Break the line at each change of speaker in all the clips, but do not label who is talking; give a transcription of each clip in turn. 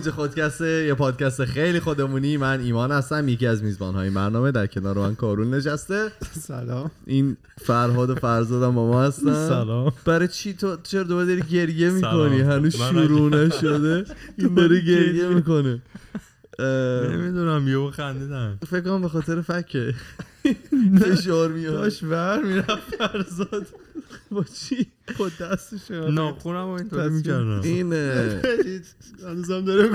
اینجا خودکسته یه پادکست خیلی خودمونی. من ایمان هستم یکی از میزبان های برنامه در کنار من کارون نشسته.
سلام.
این فرهاد و فرزادم با ما هستن.
سلام.
برای چی تو چرا دوباره داری گریه. می‌کنی؟ هنوز شروع نشده. این داره گریه می‌کنه.
نمی‌دونم یهو خندیدم.
فکر کنم به خاطر فکه فشار میاد.
داشت ور می‌رفت فرزاد.
با چی؟
با دستش
ناخونم اینطوری. می‌کردم.
این
هنوزم داره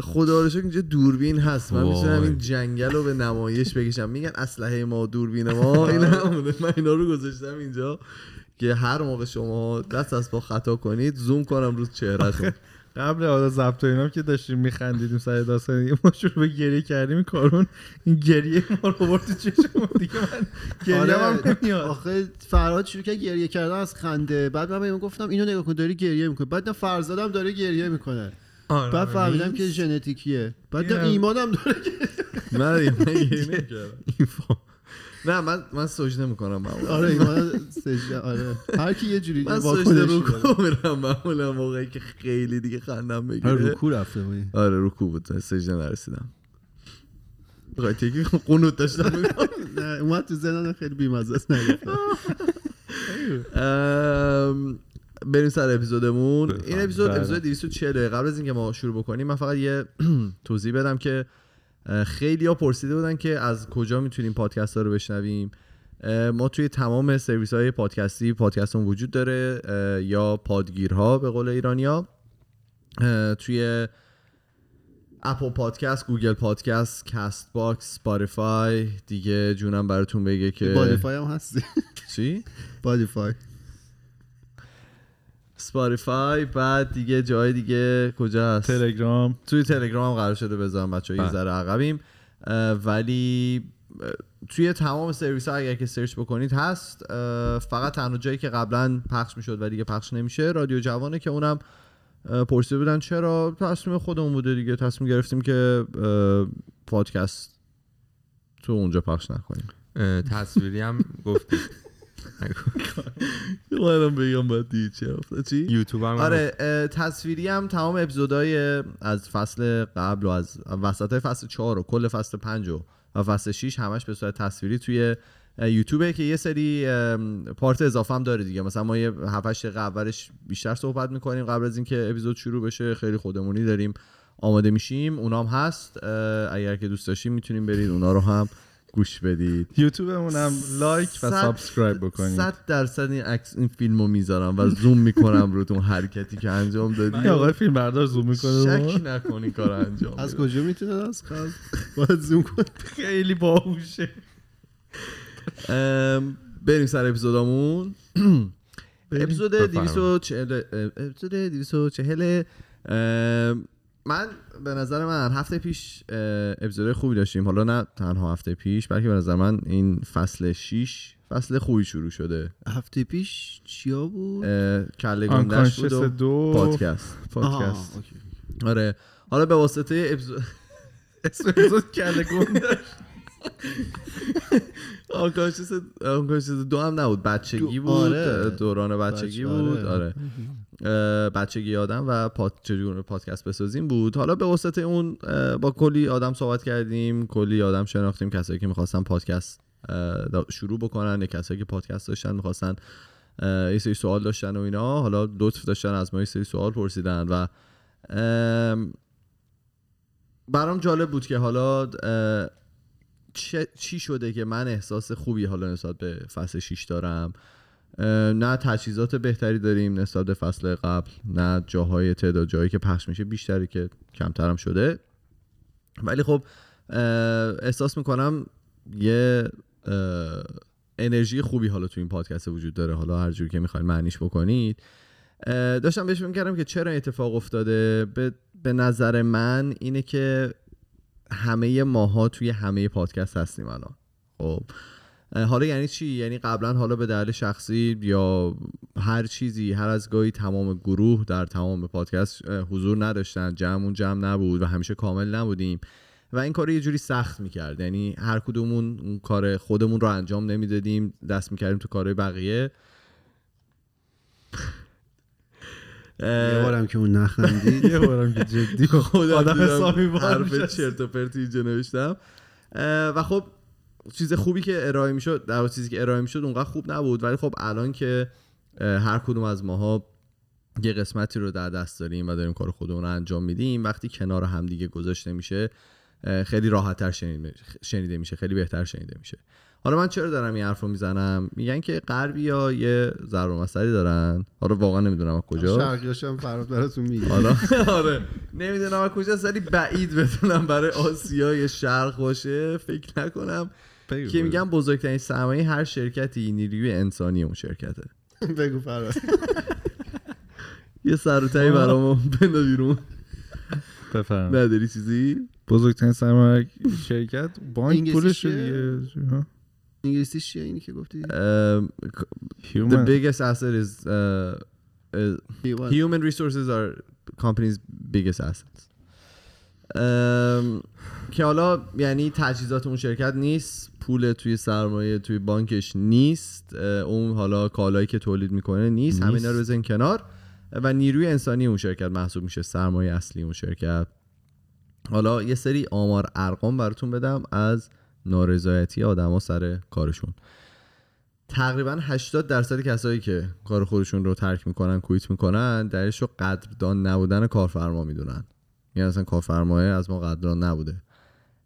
خدا رو شکر اینجا دوربین هست. من. می‌تونم این جنگل رو به نمایش بکشم. میگن اسلحه ما دوربین ما. این همونه. من اینا رو گذاشتم اینجا که هر موقع شما دست از پا خطا کنید زوم کنم رو چهرهتون.
قبل حالا ضبط اینام که داشتیم میخندیدیم سر داستان ما شروع به گریه کردیم این کارون این گریه ما رو برد تو چشم دیگه من گریه
آره.
نمیاد.
آخه فرهاد شروع کرد گریه کردن از خنده. بعد من بهش گفتم اینو نگاه کن داری گریه می‌کنه بعد فرزادم داره گریه می‌کنه.
آره،
بعد فهمیدم که ژنتیکیه. بعد ایمانم داره
من من گریه نمی‌کردم. نه من من سجده می‌کنم معمولا.
آره ایمان سجده آره. هر کی یه جوری
من سجده رو. میرم معمولا موقعی که خیلی دیگه خندم
آره
بگیره
رکوع رفته بودی
آره رکوع بود. سجده نرسیدم. بخوای تکی قنوت داشتم.
نه اومد تو ذهنم خیلی بی‌مزه است
بریم سر اپیزودمون. این اپیزود
بله.
اپیزود 240 قبل از اینکه ما شروع بکنیم من فقط یه توضیح بدم که خیلی ها پرسیده بودن که از کجا می‌تونیم پادکست ها رو بشنویم. ما توی تمام سرویس های پادکستی پادکستمون وجود داره یا پادگیرها به قول ایرانیا توی Apple Podcasts Google Podcasts Castbox Spotify دیگه جونم براتون بگه که
بادیفای هم هستی
چی؟
بادیفای
Spotify بعد دیگه جای دیگه کجا هست؟
تلگرام.
توی تلگرام قرار شده بذارم بچه یه
بله.
ذره عقبیم. ولی توی تمام سرویس ها اگر که search بکنید هست. فقط تنها جایی که قبلا پخش می‌شد و دیگه پخش نمیشه رادیو جوانه که اونم پرسیده بودن چرا؟ تصمیم خودمون بوده دیگه. تصمیم گرفتیم که پادکست تو اونجا پخش نکنیم.
تصویری هم گفتی
اومدم بگم باید دید چه چی؟
یوتیوب هم
آره تصویری هم تمام اپیزودهای از فصل قبل و از وسط های فصل چهار و کل فصل پنج و و فصل 6 همش به صورت تصویری توی یوتیوبه که یه سری part اضافه هم داره دیگه. مثلا ما یه 7 8 دقیقه اولش بیشتر صحبت می‌کنیم قبل از اینکه اپیزود شروع بشه. خیلی خودمونی داریم. آماده میشیم. اونام هست. اگر که دوست داشتین می‌تونیم برید اونا رو هم گوش بدید.
یوتیوبمون هم like و subscribe بکنید.
صد درصد این عکس این فیلم رو می‌ذارم و زوم می‌کنم رو اون حرکتی که انجام دادی.
آقای فیلم بردار زوم می‌کنه
شک نکن این کار انجام
از. کجا می‌تونه از قبل باید زوم کن
خیلی باهوشه.
ام، بریم سر اپیزودامون. اپیزود
بفرمایید.
240 اپیزود 240 ام، من به نظر من هفته پیش اپیزود خوبی داشتیم. حالا نه تنها هفته پیش بلکه به نظر من این فصل 6 فصل خوبی شروع شده.
هفته پیش چیا بود؟
کله گندش بود و
دو.
پادکست.
پادکست.
آره. حالا به واسطه اپیزود
اسم اپیزود کله گنده
آنکانشس دو هم نبود. بچگی بود.
آره.
دوران بچگی بود.
آره.
بچگی آدم و پاد... چجور پادکست بسازیم بود. حالا به واسطه اون با کلی آدم صحبت کردیم کلی آدم شناختیم. کسایی که می‌خواستن پادکست شروع بکنن یا کسایی که پادکست داشتن می‌خواستن یه سری سوال داشتن و اینا. حالا لطف داشتن از ما یه سری سوال پرسیدن و ام، برام جالب بود که حالا چی شده که من احساس خوبی حالا نسبت به فصل 6 دارم؟ نه تجهیزات بهتری داریم نسبت به فصل قبل نه جاهای تعداد جایی که پخش میشه بیشتری که کمترم شده. ولی خب احساس می‌کنم یه انرژی خوبی حالا تو این پادکست وجود داره. حالا هر جور که می‌خواین معنیش بکنید. داشتم بهش فکر کردم که چرا اتفاق افتاده؟ به, نظر من اینه که همه ماها توی همه پادکست هستیم الان. خب حالا یعنی چی؟ یعنی قبلا حالا به دلیل شخصی یا هر چیزی هر از گاهی تمام گروه در تمام پادکست حضور نداشتن جمعمون جمع نبود و همیشه کامل نبودیم. و این کار رو یه جوری سخت می‌کرد. یعنی هر کدومون اون کار خودمون رو انجام نمی‌دادیم دست می‌کردیم تو کارهای بقیه.
یه بارم که اون نخندید.
یه بارم که جدی.
خودم
حسابی
حرف. چرت و پرتی اینجا نوشتم. و خب چیز خوبی که ارائه می‌شد در چیزی که ارائه می‌شد اونقدر خوب نبود. ولی خب الان که هر کدوم از ماها یه قسمتی رو در دست داریم و داریم کار خودمون رو انجام میدیم وقتی کنار همدیگه گذاشته میشه خیلی راحتتر شنیده- میشه خیلی بهتر شنیده میشه. حالا من چرا دارم این حرف رو می‌زنم؟ میگن که غربی ها یه ضرب المثلی دارن. حالا واقعا نمی‌دونم از کجا.
شرقیاش هم فراد براتون میگه.
حالا آره. نمی‌دونم از کجاست ولی بعید بدونم برای آسیای شرق باشه. فکر نکنم. که میگم بزرگترین سرمایه هر شرکتی نیروی انسانی اون شرکته.
بگو فراد.
یه سر و تایی برامو بنده بیرون.
بفرم
نداری چیزی؟
بزرگترین سرمایه شرکت؟ بانک
انگلیسی
پولش؟ دیگه. ها؟
انگلیسیش چیه اینی که گفتی؟
the biggest asset is uh, human resources are company's biggest assets. ام، که حالا یعنی تجهیزات اون شرکت نیست. پول توی سرمایه توی بانکش نیست اون حالا کالایی که تولید می‌کنه نیست.
نیست.
همینا رو بزن کنار. و نیروی انسانی اون شرکت محسوب میشه سرمایه اصلی اون شرکت. حالا یه سری آمار ارقام براتون بدم از نارضایتی آدما سر کارشون. تقریبا 80 درصد کسایی که کار خودشون رو ترک می‌کنن کویت می‌کنن درش رو قدردان نبودن کارفرما می‌دونن. یعنی اصلا کارفرماه از ما قدردان نبوده.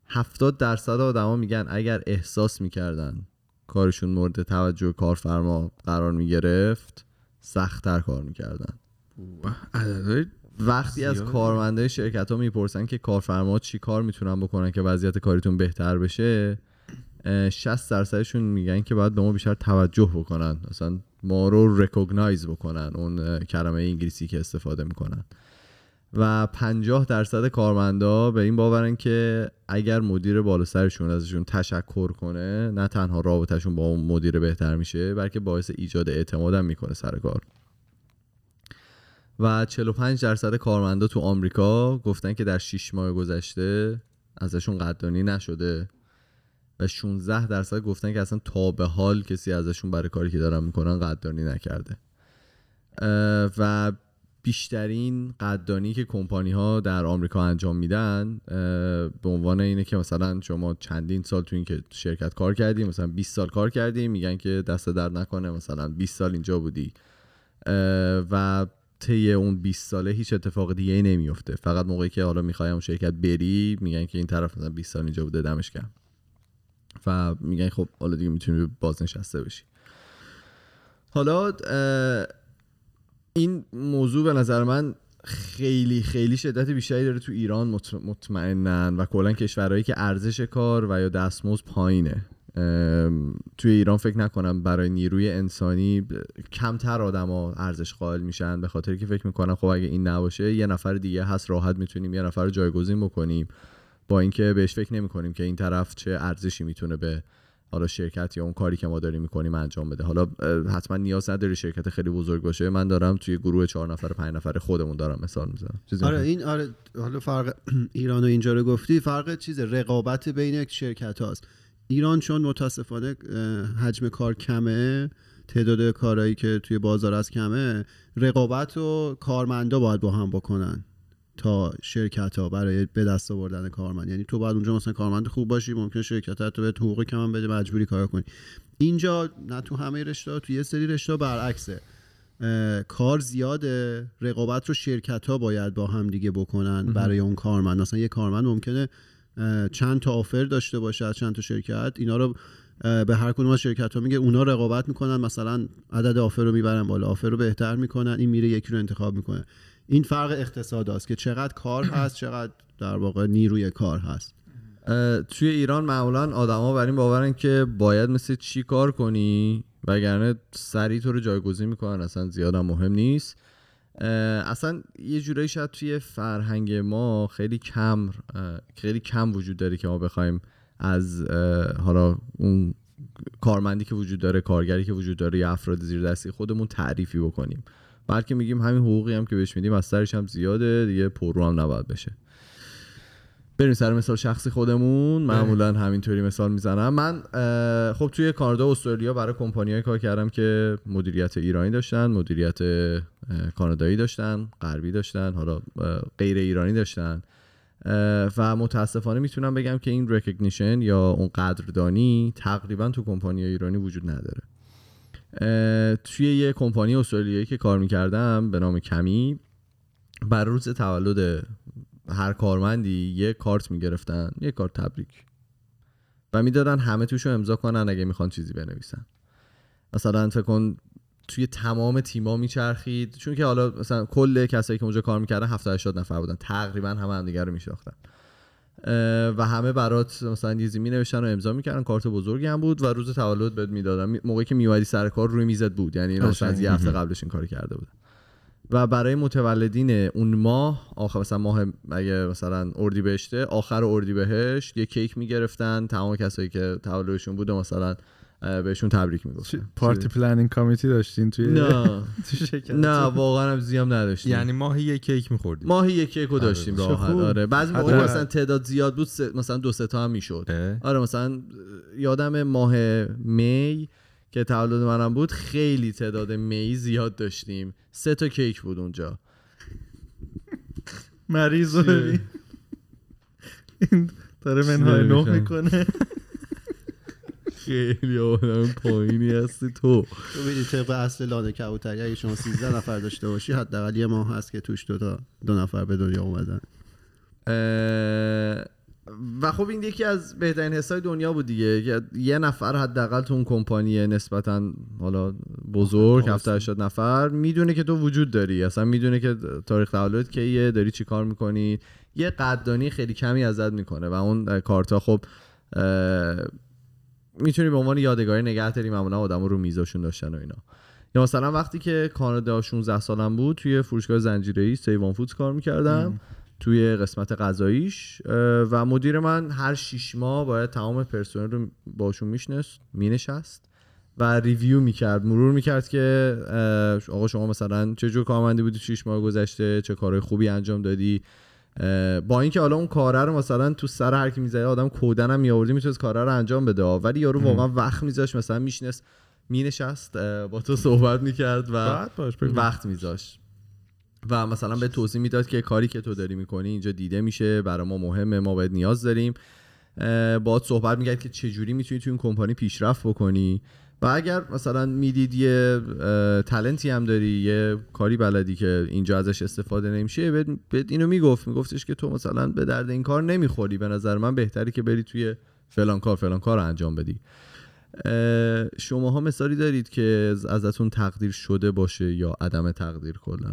70 درصد آدما میگن اگر احساس می‌کردن کارشون مورد توجه کارفرما قرار می‌گرفت سختتر کار می‌کردن. وقتی از. کارمنده شرکت ها می‌پرسن که کارفرما چی کار می‌تونن بکنن که وضعیت کاریتون بهتر بشه اه، 60 درصدشون میگن که باید به ما بیشتر توجه بکنن. مثلا ما رو رکوگنایز بکنن اون کلمه انگلیسی که استفاده می‌کنن. و 50 درصد کارمندا به این باورن که اگر مدیر بالا سرشون ازشون تشکر کنه نه تنها رابطهشون با اون مدیر بهتر میشه بلکه باعث ایجاد اعتمادم می‌کنه سر کار. و 45 درصد کارمندا تو آمریکا گفتن که در 6 ماه گذشته ازشون قدردانی نشده و 16 درصد گفتن که اصلا تا به حال کسی ازشون برای کاری که دارن می‌کنن قدردانی نکرده. و بیشترین قدردانی که کمپانی ها در آمریکا انجام میدن به عنوان اینه که مثلا شما چندین سال تو این که شرکت کار کردی مثلا 20 سال کار کردی میگن که دست در نکنه مثلا 20 سال اینجا بودی. و طی اون 20 ساله هیچ اتفاق دیگه نمیفته فقط موقعی که حالا می‌خوای شرکت بری میگن که این طرف مثلا 20 سال اینجا بوده دمش گرم. و میگن خب حالا دیگه می‌تونی بازنشسته بشی. حالا این موضوع به نظر من خیلی خیلی شدت بیشتری داره تو ایران مط- مطمئنن و کلا کشورهایی که ارزش کار و یا دستمزد پایینه. توی ایران فکر نکنم برای نیروی انسانی کمتر آدما ارزش قائل میشن به خاطر که فکر می‌کنن خب اگه این نباشه یه نفر دیگه هست راحت می‌تونیم یه نفر رو جایگزین بکنیم. با اینکه بهش فکر نمی‌کنیم که این طرف چه ارزشی می‌تونه به حالا شرکت یا اون کاری که ما داریم می‌کنیم انجام بده. حالا حتما نیاز نداره شرکت خیلی بزرگ باشه. من دارم توی گروه چهار نفر پنج نفر خودمون دارم مثال می‌زنم.
آره؟ این آره حالا فرق ایران و اینجا رو گفتی فرق چیز رقابت بین شرکت هاست. ایران چون متاسفانه حجم کار کمه تعداد کارهایی که توی بازار از کمه رقابت و کارمندا باید با هم بکنن. تا شرکت ها برای به دست آوردن کارمند. یعنی تو باید اونجا مثلا کارمند خوب باشی ممکنه شرکت ها تو به حقوق کم هم بده مجبوری کار کنی. اینجا نه تو همه رشته تو یه سری رشته برعکسه. کار زیاده رقابت رو شرکت ها باید با هم دیگه بکنن برای اون کارمند. مثلا یه کارمند ممکنه چند تا آفر داشته باشه از چند تا شرکت اینا رو به هر کدوم از شرکت ها میگه اونا رقابت می‌کنن مثلا عدد آفر رو می‌برن بالا آفر رو بهتر می‌کنن این میره یکی رو انتخاب می‌کنه. این فرق اقتصاد است که چقدر کار هست چقدر در واقع نیروی کار هست.
توی ایران معمولا آدما بر این باورن که باید مثل چی کار کنی؟ وگرنه سریع تو رو جایگزین می‌کنن اصلا زیادم مهم نیست. اصلا یه جورایی شاید توی فرهنگ ما خیلی کم خیلی کم وجود داره که ما بخوایم از حالا اون کارمندی که وجود داره کارگری که وجود داره یا افراد زیر دستی خودمون تعریفی بکنیم. بلکه میگیم همین حقوقی هم که بهش میدیم از سرش هم زیاده دیگه پررو هم نباید بشه. بریم سر مثال شخصی خودمون. معمولا همینطوری مثال می‌زنم. من خب توی کانادا و استرالیا برای کمپانیای کار کردم که مدیریت ایرانی داشتن مدیریت کانادایی داشتن غربی داشتن حالا غیر ایرانی داشتن. و متاسفانه می‌تونم بگم که این recognition یا اون قدردانی تقریبا تو کمپانی ایرانی وجود نداره. توی یه کمپانی استرالیایی که کار می‌کردم به نام کمی بر روز تولد هر کارمندی یه کارت می‌گرفتن یه کارت تبریک. و می‌دادن همه توشو امضا کنن اگه می‌خوان چیزی بنویسن. مثلا فکر کن توی تمام تیما میچرخید؟ چون که حالا مثلا کل کسایی که اونجا کار می‌کردن 70 80 نفر بودن. تقریبا همه همدیگه رو میشناختن. و همه برات مثلا یه می نوشتن و امضا می‌کردن. کارت بزرگی هم بود و روز تولد بهت می‌دادن. می- موقعی که میومدی سر کار روی میزت بود. یعنی اینا
قشنگ.
از یه هفته قبلش این کار کرده بودن. و برای متولدین اون ماه آخر مثلا ماه اگه مثلا اردی بهشته آخر اردی بهشت یه کیک می‌گرفتن. تمام کسایی که تولدشون بوده مثلا بهشون تبریک می‌گفتن
party planning committee داشتین توی
نه.
تو
نه واقعا هم زیام نداشتیم.
یعنی ماهی یه کیک میخوردی.
ماهی یک کیکو داشتیم
چه
راحت.
خوب.
آره بعضی موقع
آره.
مثلا تعداد زیاد بود مثلا دو سه تا هم می‌شد. آره مثلا یادم ماه می که تولد منم بود خیلی تعداد می زیاد داشتیم. سه تا کیک بود اونجا.
مریض رو این داره منهای نه. می‌کنه.
خیلی آدم پایینی هستی تو.
تو ببینید طبق اصل لانه کبوتری اگه شما 13 نفر داشته باشی حداقل یه ماه هست که توش دو تا دو نفر به دنیا اومدن.
و خب این یکی از بهترین حسای دنیا بود دیگه. که یه نفر حداقل تو اون کمپانی نسبتا حالا بزرگ
آه،
70 80 نفر می‌دونه که تو وجود داری. اصلا می‌دونه که تاریخ تولدت کیه داری چی کار می‌کنی. یه قدردانی خیلی کمی ازت می‌کنه و اون کارتا خب می‌تونی به عنوان یادگاری نگه داری معمولا آدم رو میزاشون داشتن و اینا. یا مثلا وقتی که کانادا 16 سالم بود توی فروشگاه زنجیره‌ای سیوان فودز کار می‌کردم توی قسمت غذاییش و مدیر من هر شیش ماه باید تمام پرسنل رو باشون میشنست مینشست و ریویو می‌کرد مرور می‌کرد که آقا شما مثلا چه جور کارمندی بودی؟ شیش ماه گذشته چه کارهای خوبی انجام دادی؟ با اینکه حالا اون کاره رو مثلا تو سر هر کی می‌زنه آدم کودن هم میآوردی می‌تونست کاره رو انجام بده. ولی یارو واقعا وقت میذاشت مثلا میشنست مینشست با تو صحبت می‌کرد و. وقت میذاشت. و مثلا به توضیح می‌داد که کاری که تو داری می‌کنی اینجا دیده میشه برای ما مهمه ما باید نیاز داریم. باهات صحبت می‌کرد که چجوری می‌تونی تو این کمپانی پیشرفت بکنی. و اگر مثلا می‌دید یه تلنتی هم داری یه کاری بلدی که اینجا ازش استفاده نمیشه بهت اینو می‌گفت. میگفتش که تو مثلا به درد این کار نمی‌خوری. به نظر من بهتری که بری توی فلان کار فلان کار رو انجام بدی. شما ها مثالی دارید که از- ازتون تقدیر شده باشه یا عدم تقدیر کلا؟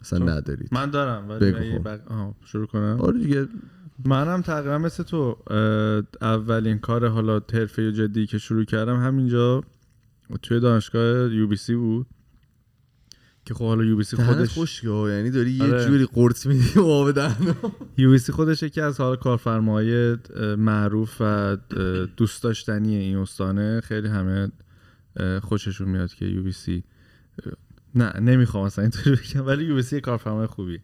اصلا ندارید.
من دارم ولی
بگو خب.
بق- شروع کنم.
آره دیگه.
منم تقریبا مثل تو اولین کار حالا حرفه جدی که شروع کردم همینجا توی دانشگاه UBC بود که خب حالا UBC
خودش خشکه یعنی داری یه
آره.
جوری قرص میدی و آب.
UBC خودش یکی از حالا کارفرماهای اه، معروف و دوست داشتنی این استانه خیلی همه خوششون میاد که UBC نه نمی‌خوام اصلا اینطوری بگم ولی UBC کارفرمای خوبی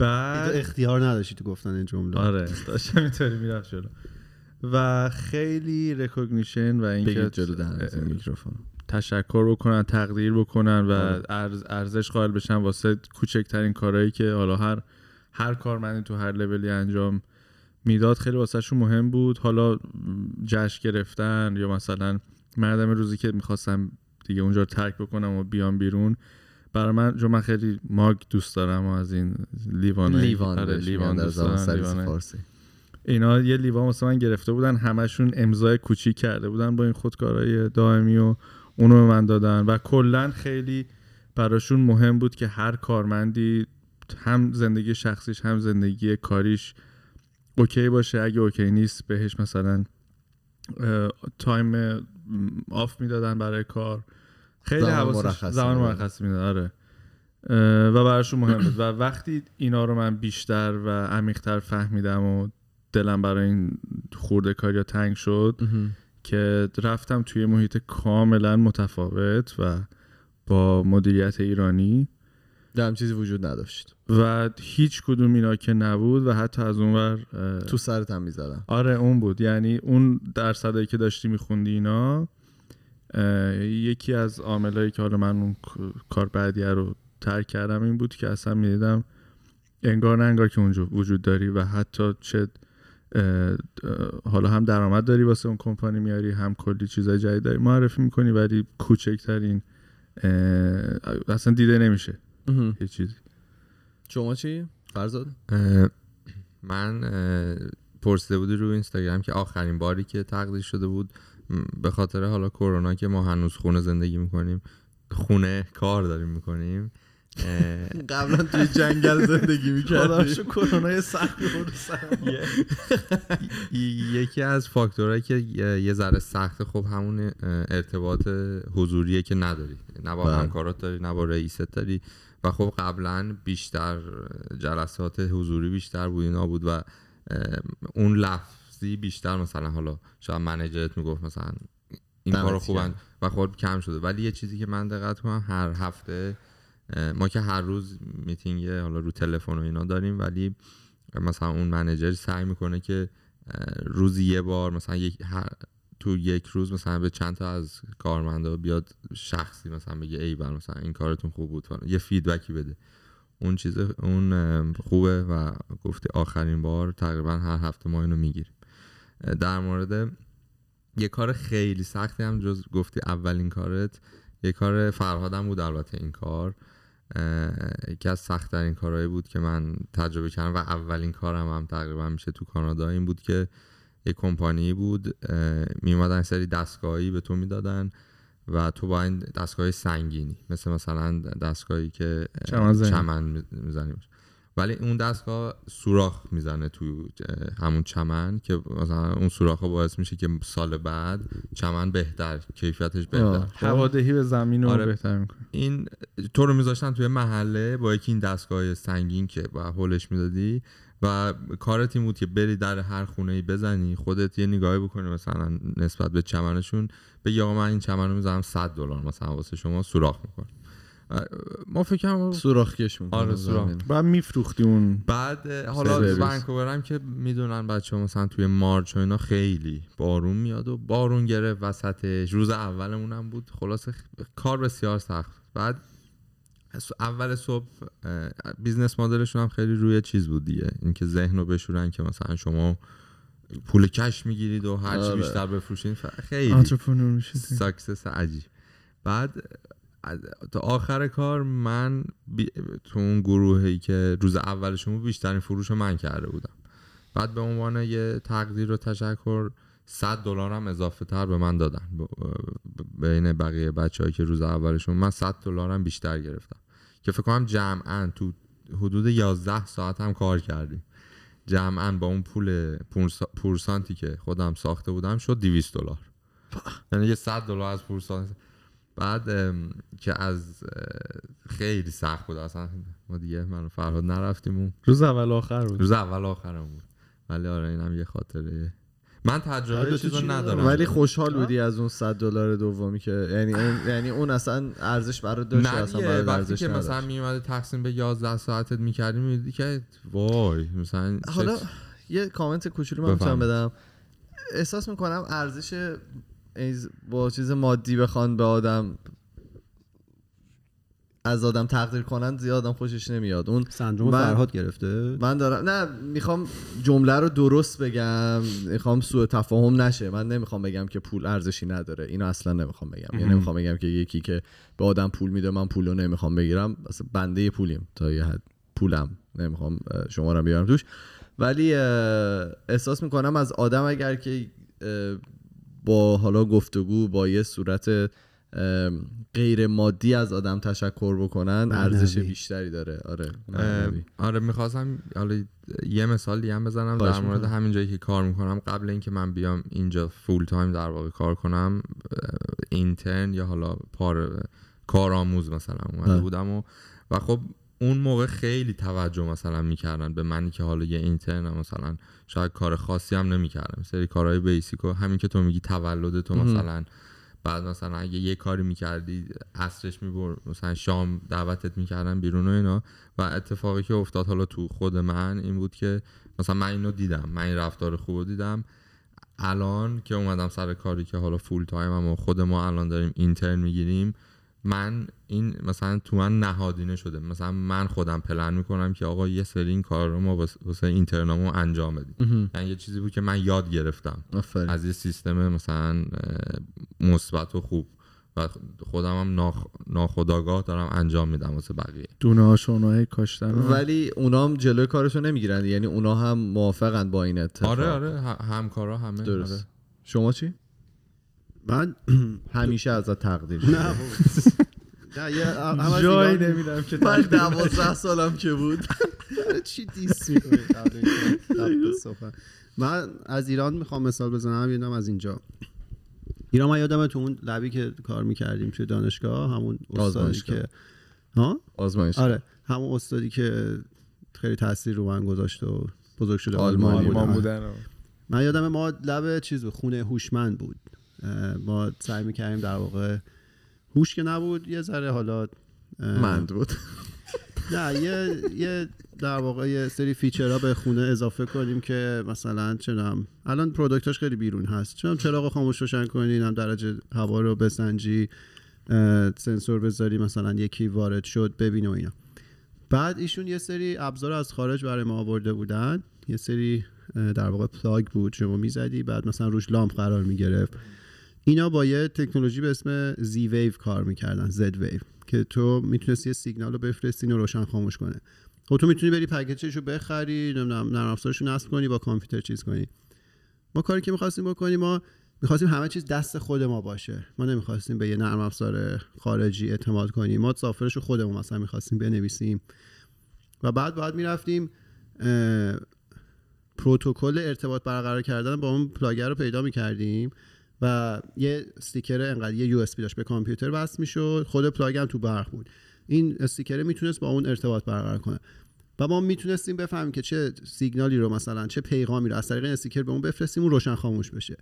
بعد
اختیار نداشتی تو گفتن این جمله.
آره داشتم اینطوری می‌رفت جلو. و خیلی recognition و اینکه
جلو این میکروفون.
تشکر بکنن تقدیر بکنن و ارز ارزش قائل بشن واسه کوچکترین کارهایی که حالا هر هر کارمندی تو هر لولی انجام می‌داد خیلی واسهشون مهم بود. حالا جشن گرفتن یا مثلا مردم روزی که می‌خواستم دیگه اونجا رو ترک بکنم و بیام بیرون برای من چون من خیلی mug دوست دارم و از این لیوان
لیوان
آره لیوان
میگن در زبان
لیوان
فارسی.
اینا یه لیوان واسه من گرفته بودن همشون امضای کوچیک کرده بودن با این خودکارهای دائمی و اونو به من دادن. و کلا خیلی براشون مهم بود که هر کارمندی هم زندگی شخصیش هم زندگی کاریش okay باشه. اگه okay نیست بهش مثلا time آف می‌دادن برای کار. خیلی
زمان مرخصی
زمان. مرخصی می‌دادن آره. و براشون مهم بود. و وقتی اینا رو من بیشتر و عمیقتر فهمیدم و دلم برای این خورده کاریا تنگ شد که رفتم توی محیط کاملا متفاوت و با مدیریت ایرانی.
در هم چیزی وجود نداشت.
و هیچ کدوم اینا که نبود و حتی از اونور اه،
تو سرت هم می‌زدن.
آره اون بود. یعنی اون درصدایی که داشتی میخوندی اینا یکی از عاملایی که حالا من اون کار بعدیه رو ترک کردم این بود که اصلا می‌دیدم انگار نه انگار که اونجا وجود داری و حتی چه حالا هم درآمد داری واسه اون کمپانی میاری هم کلی چیزای جدید داری معرفی می‌کنی ولی کوچکترین اصلا دیده نمیشه. یه چیزی.
شما چی؟ فرزاد؟
من پرسیده بودی رو اینستاگرام که آخرین باری که تقدیر شده بود به خاطر حالا کرونا که ما هنوز خونه زندگی می‌کنیم خونه کار داریم می‌کنیم
قبلا توی جنگل زندگی می‌کردی
کرونا یه خورد
یکی از فاکتورهایی که یه ذره سخته خب همون ارتباط حضوریه که نداری. نه با
بله.
همکارات داری نه با رئیست داری. و خب قبلا بیشتر جلسات حضوری بیشتر بود اینا بود و اون لفظی بیشتر مثلا حالا شاید manager ت می‌گفت مثلا این کارو. خوبن و خب کم شده ولی یه چیزی که من دقت کنم هر هفته ما که هر روز میتینگ حالا رو تلفن و اینا داریم ولی مثلا اون manager سعی می‌کنه که روزی یه بار مثلا یک هر- تو یک روز مثلا به چند تا از کارمندا بیاد شخصی مثلا بگه ای بر مثلا این کارتون خوب بود. یه feedback ی بده اون چیز اون خوبه و گفته آخرین بار تقریبا هر هفته ما اینو می‌گیریم در مورد یه کار خیلی سختی هم جز گفتی اولین کارت یه کار فرهادم بود البته این کار یکی از سختترین کارهایی بود که من تجربه کردم و اولین کارم هم تقریبا میشه تو کانادا این بود که یه کمپانی بود میومدن سری دستگاهی به تو می‌دادن و تو با این دستگاه سنگینی مثل مثلا دستگاهی که
چمن زنی.
ولی اون دستگاه سوراخ می‌زنه تو همون چمن که مثلا اون سوراخ باعث میشه که سال بعد چمن بهتر کیفیتش بهتر.
هوادهی به زمین رو
آره.
بهتر می‌کنه
این تو رو میذاشتن توی محله با یکی این دستگاه سنگین که با هولش می‌دادی و کارت این بود که بری در هر خونه ای بزنی خودت یه نگاهی بکنی مثلا نسبت به چمنشون به آقا من این چمن رو می‌زنم 100 دلار مثلا واسه شما سوراخ می‌کنم ما فکرم
سوراخ کش
آره، سوراخ.
بعد میفروختی اون
بعد حالا. ونکوور هم که می‌دونن بچه مثلا توی March و اینا خیلی بارون میاد و بارون گرفت وسطش. روز اولمون هم بود. خلاصه خ- کار بسیار سخت. بعد اول صبح business model شون هم خیلی روی چیز بود دیگه. اینکه ذهن رو بشورن که مثلا شما پول کش می‌گیرید و هر چی
آره.
بیشتر بفروشین خیلی ساکسس عجیب. بعد تا آخر کار من بی- تو اون گروهی که روز اولشون بود بیشترین فروش رو من کرده بودم. بعد به عنوان یه تقدیر و تشکر 100 دلار هم اضافه تر به من دادن. ب- ب- بین بقیه بچه‌ای که روز اولشون من 100 دلار هم بیشتر گرفتم. که فکر کنم جمعا تو حدود 11 ساعت هم کار کردیم. جمعا با اون پول پورسا- پورسانتی که خودم ساخته بودم شد 200 دلار. یعنی یه 100 دلار از پورسانت بعد که از خیلی سخت بود. اصلا ما دیگه من فرهاد نرفتیم اون
روز اول آخر بود.
روز اول آخرم بود. ولی آره اینم یه خاطره. من تجربه
البته
چیزا
چی
ندارم.
ولی خوشحال بودی از اون 100 دلار دومی که یعنی اون یعنی اون اصلا ارزش برات داشت
نه
اصلا برات
وقتی
ارزش
که مثلا
نداشت؟
می اومده تقسیم به 11 ساعتت می‌کردی می‌دیدی که وای مثلا چه-
حالا یه کامنت کوچولو من می‌تونم. بدم. احساس می‌کنم ارزش با چیز مادی بخوان به آدم از آدم تقدیر کنن زیاد آدم خوشش نمیاد. اون
سندروم
من-
فرهاد گرفته؟
من دارم نه می‌خوام جمله رو درست بگم. می‌خوام سوء تفاهم نشه. من نمی‌خوام بگم که پول ارزشی نداره. اینو اصلا نمی‌خوام بگم. یعنی نمی‌خوام بگم که یکی که به آدم پول میده من پول رو نمی‌خوام بگیرم. اصلا بنده پولیم تا یه حد. پولم. نمی‌خوام شما رو بیارم توش. ولی احساس می‌کنم از آدم اگر که با حالا گفتگو با یه صورت غیر مادی از آدم تشکر بکنن ارزش. بیشتری داره آره.
آره می‌خواستم حالا یه مثال دیگه هم بزنم در مورد. همین جایی که کار می‌کنم قبل اینکه من بیام اینجا فول تایم در واقع کار کنم اینترن یا حالا پار کارآموز مثلا اومده. بودم و و خب اون موقع خیلی توجه مثلا می‌کردن به منی که حالا یه اینترن مثلا شاید کار خاصی هم نمی‌کردم. سری کارهای بیسیک و همین که تو میگی تولد تو. مثلا بعد مثلا اگه یه کاری می‌کردی عصرش میبر مثلا شام دعوتت می‌کردن بیرون و اینا. و اتفاقی که افتاد حالا تو خود من این بود که مثلا من اینو دیدم من این رفتار خوب رو دیدم. الان که اومدم سر کاری که حالا full time هم و خود ما الان داریم intern می‌گیریم من این مثلا تو من نهادینه شده. مثلا من خودم پلن می‌کنم که آقا یه سری این کار رو ما واس- واسه intern امو انجام بدیم. یعنی یه چیزی بود که من یاد گرفتم.
آفرین.
از یه سیستم مثلا مثبت و خوب. و خودم هم ناخ... ناخودآگاه دارم انجام میدم واسه بقیه.
دونه هاشون کاشتن.
ولی اونا هم جلوی کارشو نمی‌گیرن. یعنی اونا هم موافقن با این اتفاق.
آره آره ه- همکارا همه
درست.
آره.
شما چی؟
من
همیشه ازت تقدیر
نه. نه یه
جایی نمیدم که
من دوازده سالم که بود.
چی دیس می‌کنی؟ من از ایران می‌خوام مثال بزنم. یادم از اینجا. ایران من یادمه تو اون لبی که کار می‌کردیم توی دانشگاه همون استادی. که ها؟
آزمایش
آره. همون استادی که خیلی تاثیر رو من گذاشت و بزرگ شده
آلمانی
آلمان
بودن.
من یادم ما لب چیز بود خونه هوشمند بود. ما سعی می‌کردیم در واقع هوش که نبود یه ذره حالا
مند بود.
نه یه یه در واقع یه سری فیچرها به خونه اضافه کنیم که مثلا چنم الان پروداکتاش خیلی بیرون هست. چنم چراغ خاموش روشن کنین هم درجه هوا رو بسنجی سنسور بذاری مثلا یکی وارد شد ببینه و اینا. بعد ایشون یه سری ابزار از خارج برای ما آورده بودن. یه سری در واقع plug بود شما می‌زدی بعد مثلا روش لامپ قرار می‌گرفت. اینا با یه تکنولوژی به اسم Z-Wave کار می‌کردن Z-Wave که تو می‌تونستی یه سیگنال رو بفرستی اینو روشن خاموش کنه. خب تو می‌تونی بری package ش رو بخری نرم افزارش رو نصب کنی با کامپیوتر چیز کنی. ما کاری که می‌خواستیم بکنیم ما می‌خواستیم همه چیز دست خود ما باشه. ما نمی‌خواستیم به یه نرم افزار خارجی اعتماد کنیم. ما software ش رو خودمون مثلا می‌خواستیم بنویسیم. و بعد بعد می‌رفتیم پروتکل ارتباط برقرار کردن با اون plug رو پیدا می‌کردیم. و یه sticker انقدر یه USB داشت به کامپیوتر وصل می‌شد. خود plug هم تو برق بود. این sticker می‌تونست با اون ارتباط برقرار کنه. و ما می‌تونستیم بفهمیم که چه سیگنالی رو مثلا چه پیغامی رو از طریق این sticker به اون بفرستیم اون روشن خاموش بشه.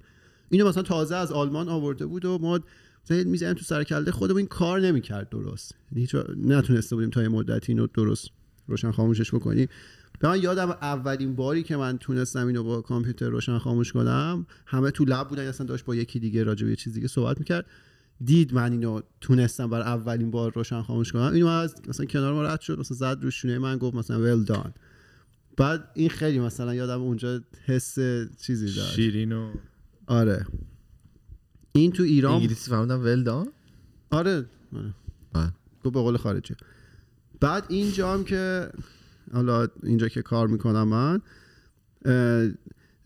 اینو مثلا تازه از آلمان آورده بود و ما می‌زنیم تو سر کله خودمون این کار نمی‌کرد درست. یعنی هیچ نتونسته بودیم تا یه مدتی اینو درست روشن خاموشش بکنیم. به من یادم اولین باری که من تونستم اینو با کامپیوتر روشن خاموش کنم همه تو لب بودن اصلا داشت با یکی دیگه راجع به یه چیز دیگه صحبت می‌کرد. دید من اینو تونستم برای اولین بار روشن خاموش کنم. اینو از مثلا کنار ما رد شد مثلا زد رو شونه من گفت مثلا ویل دان بعد این خیلی مثلا یادم اونجا حس چیزی داشت.
شیرین و
آره. این تو ایران
انگلیسی فهمیدم ولدان
آره آره. گفت به قول خارجی. بعد اینجا هم که حالا اینجا که کار می‌کنم من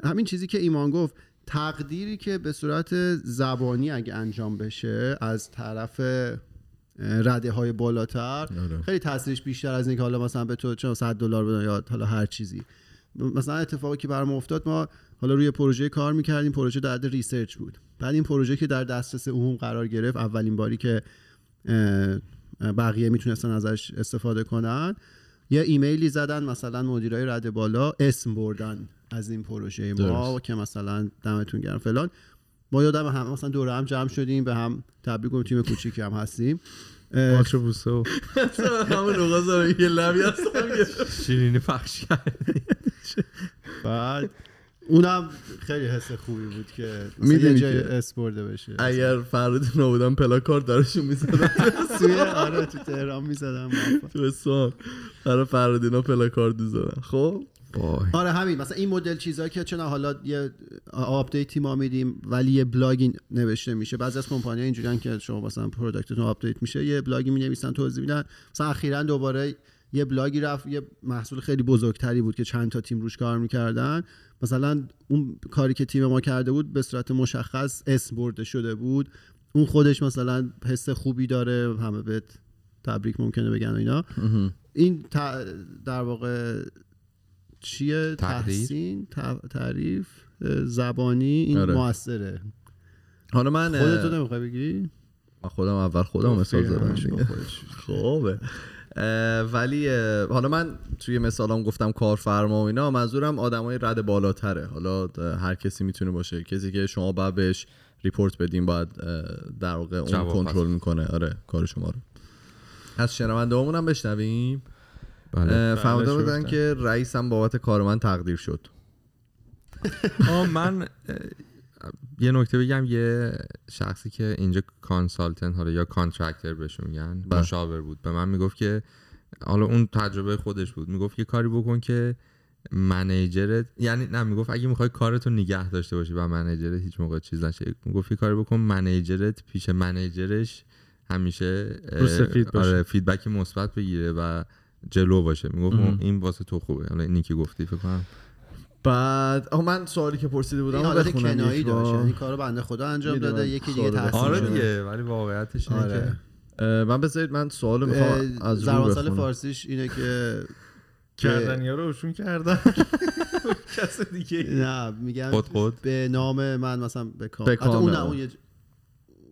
همین چیزی که ایمان گفت تقدیری که به صورت زبانی اگه انجام بشه از طرف رده های بالاتر
آره.
خیلی تاثیرش بیشتر از اینکه حالا مثلا به تو چه 100 دلار بدن یا حالا هر چیزی مثلا اتفاقی که برام افتاد ما حالا روی پروژه کار می‌کردیم پروژه در حد ریسرچ بود بعد این پروژه که در دسترس عموم قرار گرفت اولین باری که بقیه می‌تونستن ازش استفاده کنن یه ایمیلی زدن مثلا مدیرای رده بالا اسم بردن از این پروژه ما
درست.
که مثلا دمتون گرم فلان. ما یادم هم مثلا دور هم جمع شدیم به هم تبریک گفتیم تیم کوچیکی هم هستیم.
پاتر بوسه و
همون نقاط یه لبی هستم
شیرینی پخش
بعد اونم خیلی حس خوبی بود که یه
می‌دونی
جای
که
اس برده بشه.
اگر فراد نبودم پلاکارد دارشون می‌زدم.
توی آره تو تهران می‌زدم.
تو اسفان برای فرادینا پلاکارد می‌زدم. خب؟
وای.
آره همین. مثلا این مدل چیزایی که چون حالا یه آپدیتی ما میدیم ولی یه بلاگی نوشته میشه. بعضی از کمپانی اینجوریان که شما مثلا پروداکتتون آپدیت میشه یه بلاگی می نویسن توضیح میدن. مثلا اخیرا دوباره یه بلاگی رفت یه محصول خیلی بزرگتری بود که چند تا تیم روش کار می‌کردن. مثلا اون کاری که تیم ما کرده بود به صورت مشخص اسم برده شده بود اون خودش مثلا حس خوبی داره همه به تبریک ممکنه بگن و اینا این ت- در واقع چیه؟ تحسین ت- تعریف زبانی این
آره.
موثره
حالا من
خودتو نمی‌خوای بگی
من خودم اول خودم مثال زدم.
خودش.
خوبه ولی حالا من توی مثالم گفتم کارفرما و اینا منظورم آدمای رد بالاتره. حالا هر کسی می‌تونه باشه. کسی که شما باید بهش ریپورت بدیم باید در واقع اون کنترل. می‌کنه. آره کار شما رو. از شنونده هم بشنویم.
بله.
اه، فهمیده
بله،
بودن. که رئیسم بابت کار من تقدیر شد.
آه من یه نکته بگم یه شخصی که اینجا consultant حالا یا contractor بهشون میگن
بله.
مشاور بود به من می‌گفت که حالا اون تجربه خودش بود می‌گفت یه کاری بکن که manager ت یعنی نه می‌گفت اگه می‌خوای کارتو نگه داشته باشی و manager ت هیچ موقع چیز نشه می‌گفت یه کاری بکن manager ت پیش
manager ش همیشه.
آره feedback مثبت بگیره و جلو باشه می‌گفت. این واسه تو خوبه حالا اینی که گفتی فکر کنم
بعد آها من سوالی که پرسیده بودم
این حالت کنایی داشت
بار.
یعنی کارو بنده خدا انجام. داده یکی دیگه
سوال
تحصیل
آره. دیگه ولی واقعیتش اینه
آره.
که
من بذارید من سوال می‌خوام از رو
زبانسال
بخونم
فارسیش اینه که
کردن یا رو روشون کردن کس دیگه
نه میگم به نام من مثلا به کام اون اون یه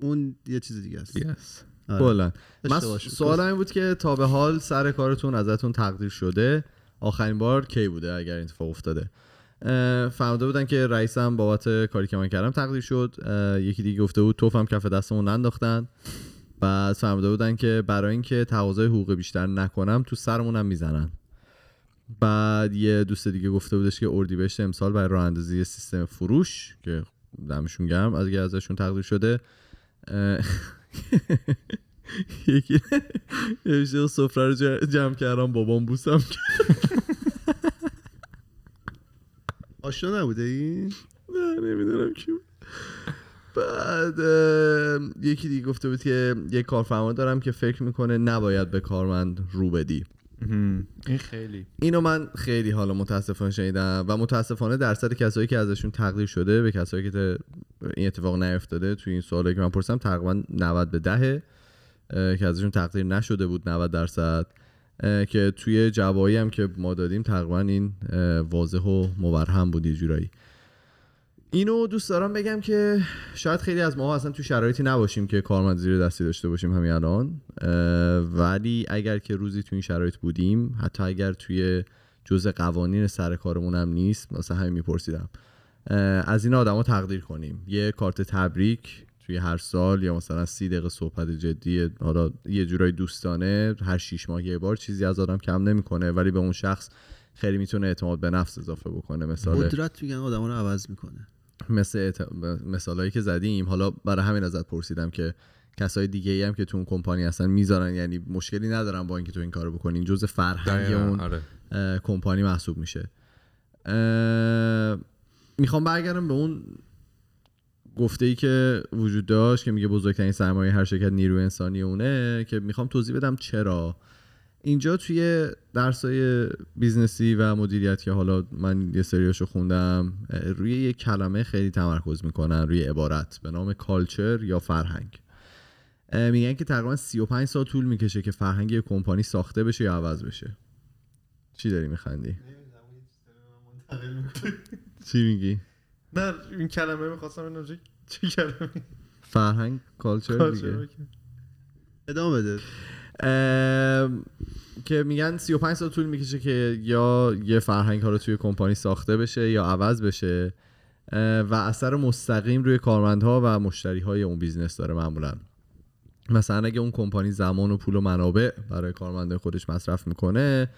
اون یه چیز دیگه است. آره.
کلا من. سوالم این بود که تا به حال سر کارتون ازتون تقدیر شده آخرین بار کی بوده اگر این اتفاق افتاده فهمده بودن که رئیسم بابت کاری که من کردم تقدیر شد. یکی دیگه گفته بود توفم کف دستمون ننداختن. بعد فهمده بودن که برای اینکه تقاضای حقوق بیشتر نکنم تو سرمونم می‌زنن. بعد یه دوست دیگه گفته بودش که اردیبهشت امسال برای راه اندازی سیستم فروش که دمشون گرم از ازشون تقدیر شده. یکی نوشته سفره رو جمع کردم بابام بوسم کرد.
آشنا نبوده این
نه نمی‌دونم کی بود. بعد یکی دیگه گفته بود که یه کارفرما دارم که فکر می‌کنه نباید به کارمند رو بدی.
این خیلی
اینو من خیلی حالا متاسفانه شنیدم و متاسفانه درصد کسایی که ازشون تقدیر شده به کسایی که این اتفاق نیفتاده توی این سوالی که من پرسیدم تقریبا 90 به دهه اه، که ازشون تقدیر نشده بود 90 درصد که توی جوایی هم که ما دادیم تقریبا این واضح و مبرهم بود یه جورایی. اینو دوست دارم بگم که شاید خیلی از ما اصلا تو شرایطی نباشیم که کارمند زیر دستی داشته باشیم همین الان ولی اگر که روزی تو این شرایط بودیم حتی اگر توی جزء قوانین سر کارمون هم نیست مثلا همین میپرسیدم. از این آدما تقدیر کنیم. یه کارت تبریک توی هر سال یا مثلا سی دقیقه صحبت جدی حالا یه جورای دوستانه هر شیش ماه یه بار چیزی از آدم کم نمی‌کنه ولی به اون شخص خیلی می‌تونه اعتماد به نفس اضافه بکنه. مثال
قدرت میگن آدم رو عوض می‌کنه.
مثل اعت... مثالایی که زدیم. حالا برای همین ازت پرسیدم که کسای دیگه ای هم که تو اون کمپانی هستن می‌ذارن یعنی مشکلی ندارن با اینکه تو این کارو بکنین جزء فرهنگ اون
آره.
اه، کمپانی محسوب میشه. اه، می‌خوام برگردم به اون گفته ای که وجود داشت که میگه بزرگترین سرمایه هر شرکت نیروی انسانی اونه که می‌خوام توضیح بدم چرا اینجا توی درسای business ی و مدیریت که حالا من یه سریاشو خوندم روی یه کلمه خیلی تمرکز می‌کنن روی عبارت به نام culture یا فرهنگ میگن که تقریبا 35 سال طول می‌کشه که فرهنگ یه کمپانی ساخته بشه یا عوض بشه چی داری میخندی؟ چی میگی؟
نه این کلمه می‌خواستم ببینم چه- چه کلمه؟
فرهنگ culture دیگه.
ادامه بده.
که میگن 35 سال طول می‌کشه که یا یه فرهنگ ها رو توی کمپانی ساخته بشه یا عوض بشه. و اثر مستقیم روی کارمندها و مشتری های اون business داره معمولا. مثلا اگه اون کمپانی زمان و پول و منابع برای کارمنده خودش مصرف می‌کنه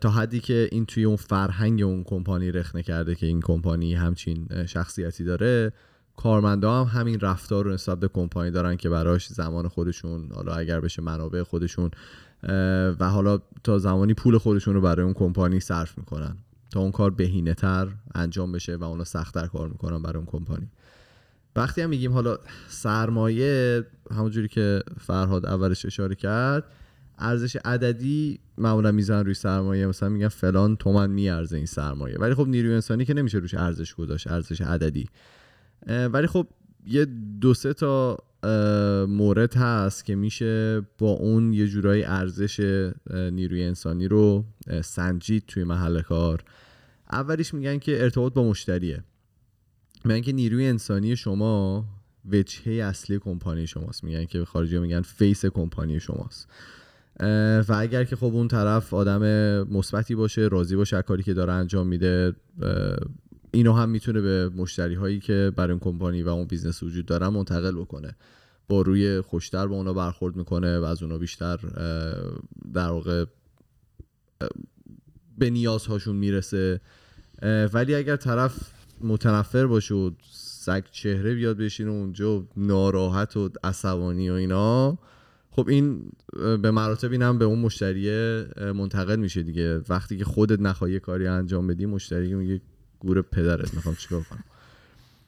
تا حدی که این توی اون فرهنگ اون کمپانی رخنه کرده که این کمپانی همچین شخصیتی داره کارمندا هم همین رفتار رو نسبت به کمپانی دارن که براش زمان خودشون حالا اگر بشه منابع خودشون و حالا تا زمانی پول خودشون رو برای اون کمپانی صرف می‌کنن. تا اون کار بهینه تر انجام بشه و اونا سختتر کار می‌کنن برای اون کمپانی. وقتی هم میگیم حالا سرمایه همونجوری که فرهاد اولش اشاره کرد ارزش عددی معمولا می‌زنن روی سرمایه. مثلا میگن فلان تومن میارزه این سرمایه. ولی خب نیروی انسانی که نمیشه روش ارزش گذاشت ارزش عددی. ولی خب یه دو سه تا مورد هست که میشه با اون یه جورایی ارزش نیروی انسانی رو سنجید توی محل کار. اولیش میگن که ارتباط با مشتریه. میگن که نیروی انسانی شما وجهه اصلی کمپانی شماست. میگن که خارجی میگن face کمپانی شماست. و اگر که خب اون طرف آدم مثبتی باشه راضی باشه کاری که داره انجام میده اینو هم می‌تونه به مشتری هایی که برای اون کمپانی و اون business وجود دارن منتقل بکنه. با روی خوشتر با اونا برخورد می‌کنه و از اونا بیشتر در واقع به نیازهاشون می‌رسه. ولی اگر طرف متنفر باشه و سگ چهره بیاد بشینه اونجا ناراحت و عصبانی و اینا خب این به مراتب اینم به اون مشتری منتقل میشه دیگه. وقتی که خودت نخواهی یه کاری انجام بدی مشتری میگه گور پدرت می‌خوام چیکار کنم؟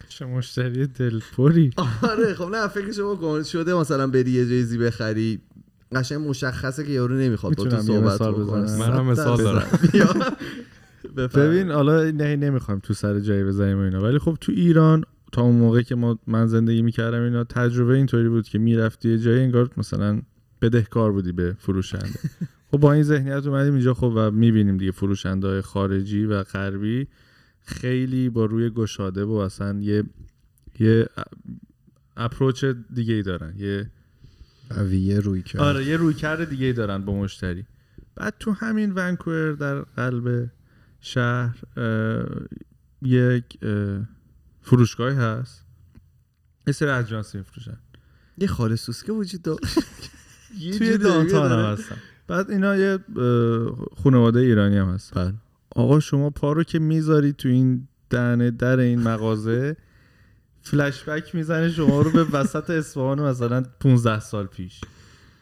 چه مشتری دلپری؟
آره خب نه فکرشو بکن شده مثلا بری یه جایزی بخری. قشنگ مشخصه که یارو نمی‌خواد با تو صحبت
بزنم؟
منم مثال دارم.
ببین حالا نه نمی‌خوایم تو سر جایی بزنیم و اینا. ولی خب تو ایران تا اون موقع که ما من زندگی می‌کردم اینا تجربه اینطوری بود که می‌رفتی یه جایی انگار مثلا بدهکار بودی به فروشنده. خب با این ذهنیت اومدیم اینجا خب و می‌بینیم دیگه فروشنده های خارجی و غربی خیلی با روی گشاده و اصلا یه یه اپروچ دیگه ای دارن. یه
قویه روی کرد.
آره یه رویکرد دیگه ای دارن با مشتری. بعد تو همین ونکوور در قلب شهر اه، یک اه، فروشگاهی هست؟ یه سری اجانسی میفروشن.
یه خاله سوسکه وجود داره.
توی دانتان. هم هستن بعد اینا یه خانواده ایرانی هم هست
بله.
آقا شما پا رو که می‌ذاری تو این دهنه در این مغازه فلش بک می‌زنه شما رو به وسط اصفهان مثلا 15 سال پیش.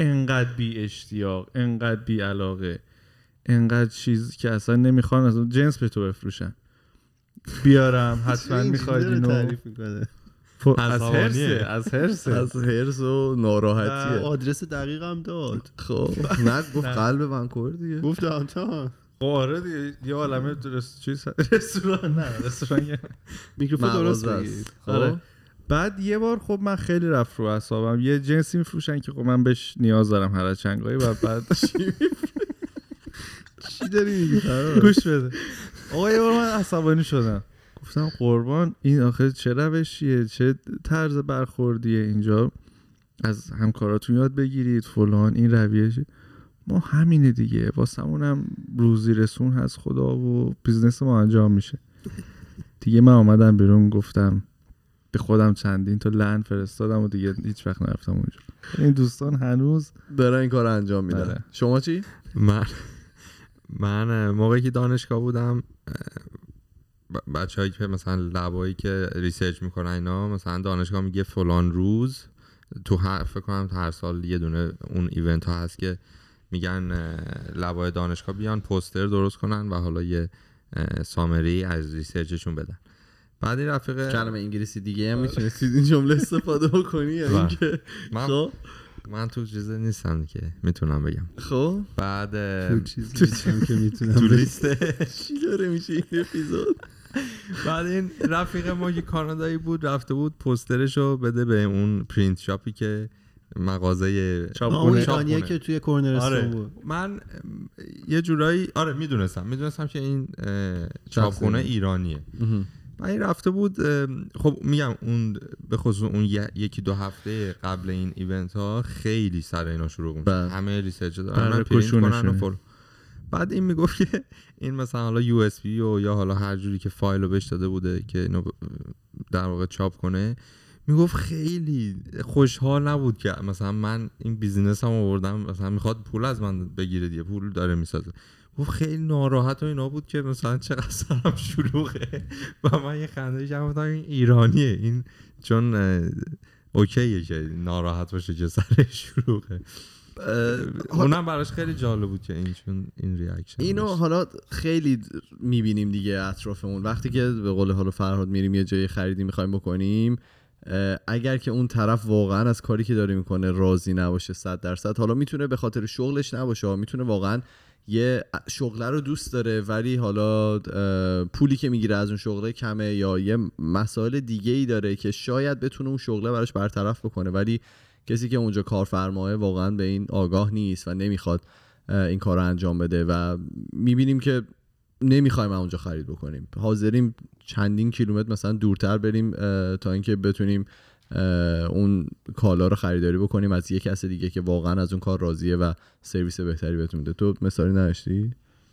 انقدر بی اشتیاق انقدر بی علاقه انقدر چیز که اصلا نمی‌خوان اصلا جنس به تو بفروشن. بیارم حتما می‌خواید اینو.
تعریف می‌کنه.
ف- از. هرسه از هرسه
از هرس و ناراحتیه.
آدرس دقیق هم داد.
خب نه گفت قلب ونکوور دیگه.
گفت دانتان
خب آره دیگه یه عالمه رس... چیز رستوران نه رستوران یه-
میکروفون درست.
آره.
خب
بعد یه بار خب من خیلی رفت رو اعصابم. یه جنسی میفروشن که خب من بهش نیاز دارم هر چند گاهی و بعد
چی داری میگی؟
گوش بده. آقا یه بار من عصبانی شدم. گفتم قربان این آخه چه روشیه؟ چه طرز برخوردیه اینجا؟ از همکاراتون یاد بگیرید فلان این رویه ما همینه دیگه. واسمون هم روزی رسون هست خدا و business ما انجام میشه. دیگه من آمدم بیرون گفتم به خودم چندین تا لعن فرستادم و دیگه هیچ وقت نرفتم اونجا. این دوستان هنوز
دارن این کار انجام میدن.
آره.
شما چی؟
من. من موقعی که دانشگاه بودم بچه هایی که مثلا lab ایی که research می‌کنن اینا مثلا دانشگاه میگه فلان روز تو هر فکر کنم هر سال یه دونه اون event ها هست که میگن lab ای دانشگاه بیان پوستر درست کنن و حالا یه سامری از ریسرچشون بدن بعد این رفیق
کلمه انگلیسی دیگه هم می‌تونستید این جمله استفاده بکنی یا
بله.
اینکه
من, من تو چیزه نیستم که می‌تونم بگم.
خب.
بعد
تو چیز نیستم که
تو
می‌تونم
لیست.
چی داره میشه این اپیزود؟
بعد این رفیق ما که کانادایی بود رفته بود پوسترش رو بده به اون پرینت شاپی که مغازه
چاپخونه.
ایرانیه
چاپخونه.
که توی کورنرستون
آره.
بود.
من یه جورایی آره می‌دونستم. می‌دونستم که این چاپخونه ایرانیه. این رفته بود خب میگم اون به خصوص اون یکی دو هفته قبل این event ها خیلی سر اینا شروع میشه
بله.
همه research دارن من. فل بعد این می‌گفت که این مثلا حالا USB و یا حالا هر جوری که فایل رو بهش داده بوده که اینو در واقع چاپ کنه می‌گفت خیلی خوشحال نبود که مثلا من این business هم آوردم مثلا می‌خواد پول از من بگیره دیگه پول داره می‌سازه گفت خیلی ناراحت و اینا بود که مثلا چقدر سرم شلوغه. و من یه خنده گفتم این ایرانیه. این چون اوکیه که ناراحت باشه که سرش شلوغه. اونم براش خیلی جالب بود که این چون این ریاکشن
اینو حالا خیلی می‌بینیم دیگه اطرافمون. وقتی که به قول حالا فرهاد میریم یه جای خریدی می‌خوایم بکنیم اگر که اون طرف واقعا از کاری که داره می‌کنه راضی نباشه صد درصد حالا می‌تونه به خاطر شغلش نباشه می‌تونه واقعا یه شغله رو دوست داره ولی حالا پولی که می‌گیره از اون شغله کمه یا یه مسائل دیگه ای داره که شاید بتونه اون شغله براش برطرف بکنه ولی کسی که اونجا کارفرماه واقعا به این آگاه نیست و نمی‌خواد این کار رو انجام بده و می‌بینیم که نمی‌خوایم اونجا خرید بکنیم. حاضریم چندین کیلومتر مثلا دورتر بریم تا اینکه بتونیم اون کالا رو خریداری بکنیم از یه کس دیگه که واقعا از اون کار راضیه و سرویس بهتری بهتون میده. تو مثالی نداشتی؟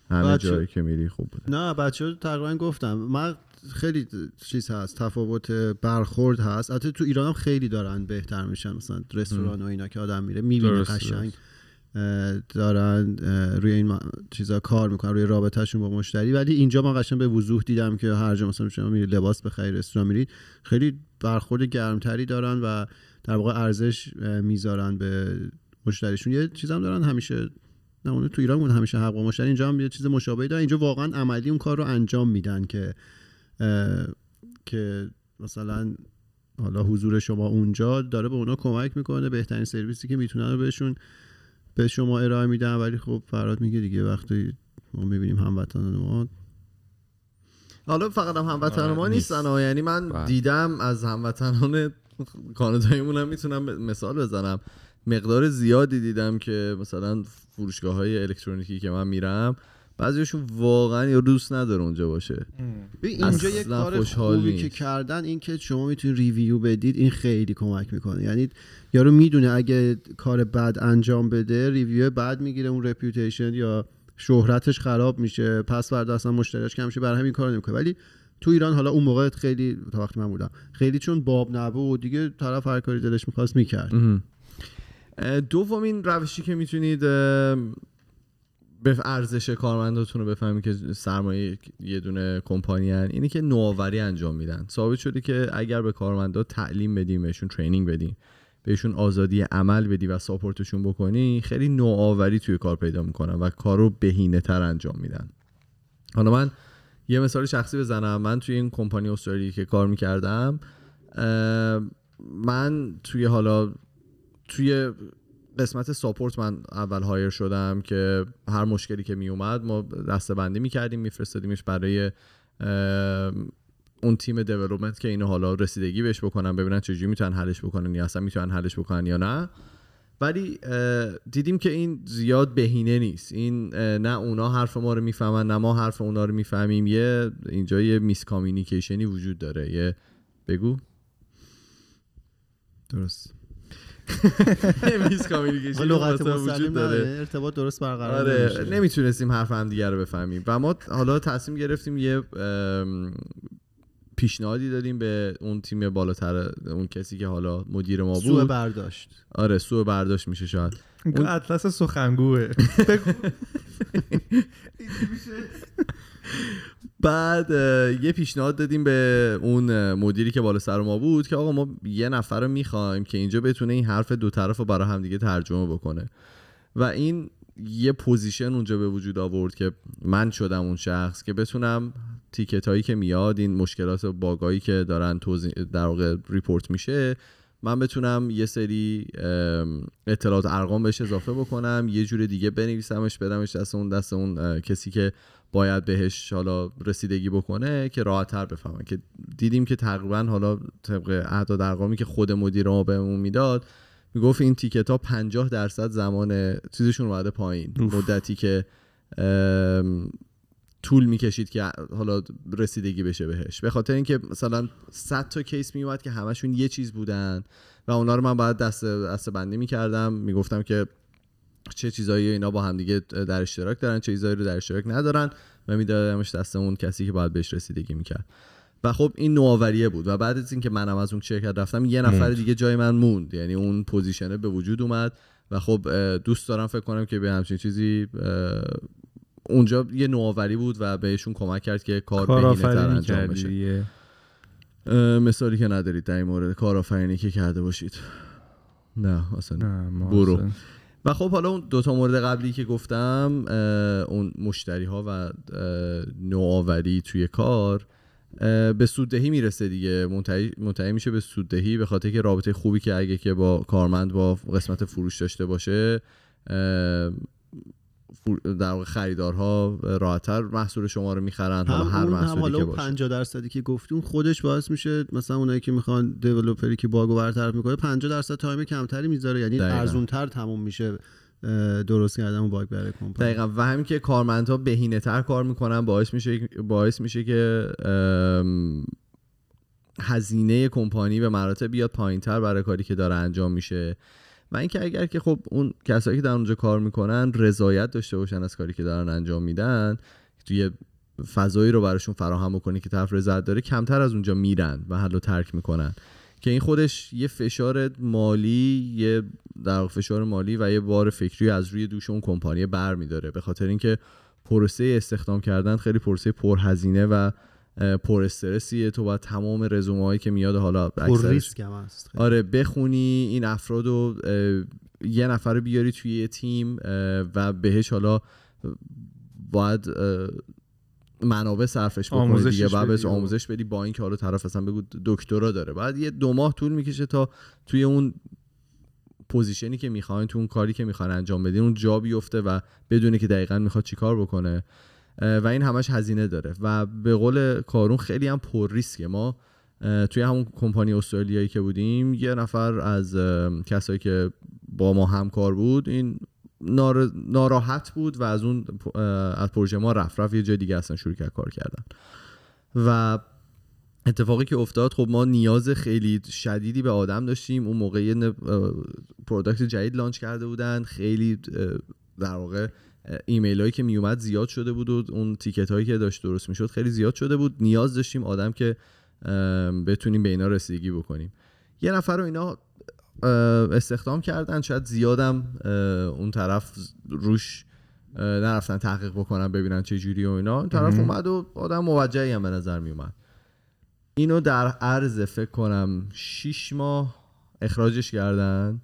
همه
بچه-
جایی که میری خوب بوده.
نه بچه ها تقریبا گفتم. من خیلی چیز هست تفاوت برخورد هست. البته تو ایران هم خیلی دارن بهتر میشن مثلا رستوران و اینا که آدم میره می‌بینه قشنگ. دارن روی این چیزا کار می‌کنن روی رابطهشون با مشتری. ولی اینجا من قشنگ به وضوح دیدم که هر جا مثلا شما میرید لباس بخری رستوران میرید خیلی برخورد گرمتری دارن و در واقع ارزش می‌ذارن به مشتریشون. یه چیزام دارن همیشه نه اون تو ایران بود همیشه حق با مشتری اینجا هم یه چیز مشابهی دارن. اینجا واقعا عملی اون کار رو انجام میدن که که مثلا حالا حضور شما اونجا داره به اونا کمک می‌کنه بهترین سرویسی که می‌تونن رو بهشون به شما ارائه میدن ولی خب فراد میگه دیگه وقتی ما می‌بینیم هموطنان ما
حالا فقط هم هموطن
آره،
ما
نیست.
نیستن ها. یعنی من
بله.
دیدم از هموطنان کاناداییمون هم می‌تونم مثال بزنم مقدار زیادی دیدم که مثلا فروشگاه های الکترونیکی که من میرم بعضیشون واقعا یا دوست نداره اونجا باشه.
ببین اینجا یک کار خوبی
نیست.
که کردن این که شما می‌تونید review بدید این خیلی کمک می‌کنه. یعنی یارو می‌دونه اگه کار بد انجام بده review بد می‌گیره اون reputation یا شهرتش خراب میشه پس فردا اصلا مشتریش کم میشه برای همین کار نمی‌کنه. ولی تو ایران حالا اون موقع خیلی تا وقتی من بودم خیلی چون باب نبود دیگه طرف هر کاری دلش می‌خواست می‌کرد.
دومین روشی که می‌تونید به ارزش کارمنداتون رو بفهمید که سرمایه یه دونه کمپانی هن. اینه که نوآوری انجام میدن. ثابت شده که اگر به کارمندا تعلیم بدیم بهشون ترینینگ بدیم بهشون آزادی عمل بدی و ساپورتشون بکنی خیلی نوآوری توی کار پیدا می‌کنن و کار رو بهینه تر انجام میدن. حالا من یه مثال شخصی بزنم. من توی این کمپانی استرالی که کار می‌کردم من توی حالا توی قسمت ساپورت من اول هایر شدم که هر مشکلی که می اومد ما دسته بندی می کردیم میفرستادیمش برای اه، اون تیم دیولوپمنت که اینو حالا رسیدگی بهش بکنن ببینن چجوری می‌تونن حلش بکنن یا اصلا می‌تونن حلش بکنن یا نه. ولی دیدیم که این زیاد بهینه نیست. این نه اونا حرف ما رو می‌فهمن نه ما حرف اونا رو می‌فهمیم. یه اینجا یه miscommunication ی وجود داره. یه بگو.
درست.
یه miscommunication ی
لغت
وجود داره.
ارتباط درست برقرار
آره
نمیشه.
نمی‌تونستیم حرف هم دیگه رو بفهمیم. و ما حالا تصمیم گرفتیم یه پیشنهادی دادیم به اون تیم بالاتر اون کسی که حالا مدیر ما
سوء
بود.
برداشت.
آره سوء برداشت میشه شاید. اون-
اطلس سخنگوه.
بعد یه پیشنهاد دادیم به اون مدیری که بالا سر ما بود که آقا ما یه نفر رو می‌خوایم که اینجا بتونه این حرف دو طرف رو برای همدیگه ترجمه بکنه. و این یه position اونجا به وجود آورد که من شدم اون شخص که بتونم ticket هایی که میاد این مشکلات bug ایی که دارن توضیح در واقع report میشه من بتونم یه سری اطلاعات ارقام بهش اضافه بکنم یه جور دیگه بنویسمش بدمش دست اون دست اون کسی که باید بهش حالا رسیدگی بکنه که راحت تر بفهمن که دیدیم که تقریبا حالا طبق اعداد ارقامی که خود مدیر ما بهمون می‌داد می‌گفت این تیکت ها 50 درصد زمان چیزشون اومده پایین. مدتی که طول می‌کشید که حالا رسیدگی بشه بهش. به خاطر اینکه مثلا 100 تا کیس میومد که همشون یه چیز بودن و اونا رو من باید دست دسته بندی می‌کردم. می‌گفتم که چه چیزایی اینا با هم دیگه در اشتراک دارن چه چیزایی رو در اشتراک ندارن و میدادمش دست اون کسی که باید بهش رسیدگی می‌کرد. و خب این نوآوریه بود و بعد از اینکه منم از اون شرکت رفتم یه نفر. دیگه جای من موند. یعنی اون پوزیشنه به وجود اومد و خب دوست دارم فکر کنم که به همچین چیزی اونجا یه نوآوری بود و بهشون کمک کرد که کار بهینه تر
کارآفرینی
انجام بشه. مثالی که ندارید در این مورد کارآفرینی که کرده باشید. نه اصلا
نه،
برو.
اصلا-
و خب حالا اون دوتا مورد قبلی که گفتم اون مشتری ها و نوآوری توی کار به سوددهی می‌رسه دیگه. منتهی میشه به سوددهی به خاطر که رابطه خوبی که اگه که با کارمند با قسمت فروش داشته باشه در واقع خریدارها راحتتر محصول شما رو می‌خرن حالا هر
اون هم
محصولی
حالا
که باشه.
50 درصدی که گفتی اون خودش باعث میشه مثلا اونایی که می‌خوان دیولپری که باگو برطرف می‌کنه 50 درصد تایم کمتری می‌ذاره یعنی
دقیقاً.
ارزون تر تموم میشه درست کردن اون باگ برای کمپانی.
دقیقا. و همین که کارمندها بهینه تر کار می‌کنن باعث میشه باعث میشه که هزینه کمپانی به مراتب بیاد پایین تر برای کاری که داره انجام میشه. و اینکه اگر که خب اون کسایی که در اونجا کار می‌کنن رضایت داشته باشن از کاری که دارن انجام میدن توی فضایی رو براشون فراهم بکنی که طرف رضایت داره کمتر از اونجا میرن و حل ترک می‌کنن. که این خودش یه فشار مالی یه در فشار مالی و یه بار فکری از روی دوش اون کمپانی بر میداره. به خاطر اینکه پروسه استخدام کردن خیلی پروسه پرهزینه و پر استرسیه. تو باید تمام رزومه هایی که میاد حالا
پر
اکثرش
ریسک هم هست. خیلی.
آره بخونی این افراد رو یه نفر رو بیاری توی یه تیم و بهش حالا باید منابع صرفش بکنی
آموزشش
دیگه بعد بهش آموزش بدی با اینکه حالا طرف اصلا بگو دکترا داره. بعد یه دو ماه طول می‌کشه تا توی اون پوزیشنی که می‌خواین تو اون کاری که می‌خواین انجام بدین اون جا بیفته و بدونه که دقیقا می‌خواد چیکار بکنه. و این همش هزینه داره. و به قول کارون خیلی هم پر ریسکه. ما توی همون کمپانی استرالیایی که بودیم یه نفر از کسایی که با ما همکار بود این نار... ناراحت بود و از اون از پروژه ما رفت. رفت یه جای دیگه اصلا شروع کرد کار کردن. و اتفاقی که افتاد خب ما نیاز خیلی شدیدی به آدم داشتیم. اون موقع یه product جدید launch کرده بودن. خیلی در واقع ایمیل هایی که میومد زیاد شده بود و اون ticket هایی که داشت درست می‌شد خیلی زیاد شده بود. نیاز داشتیم آدم که بتونیم به اینا رسیدگی بکنیم. یه نفر رو اینا استخدام کردن. شاید زیادم اون طرف روش نرفتن تحقیق بکنن ببینن چه جوری و اینا. اون طرف اومد و آدم موجهی هم به نظر می اومد اینو در عرض فکر کنم شیش ماه اخراجش کردن.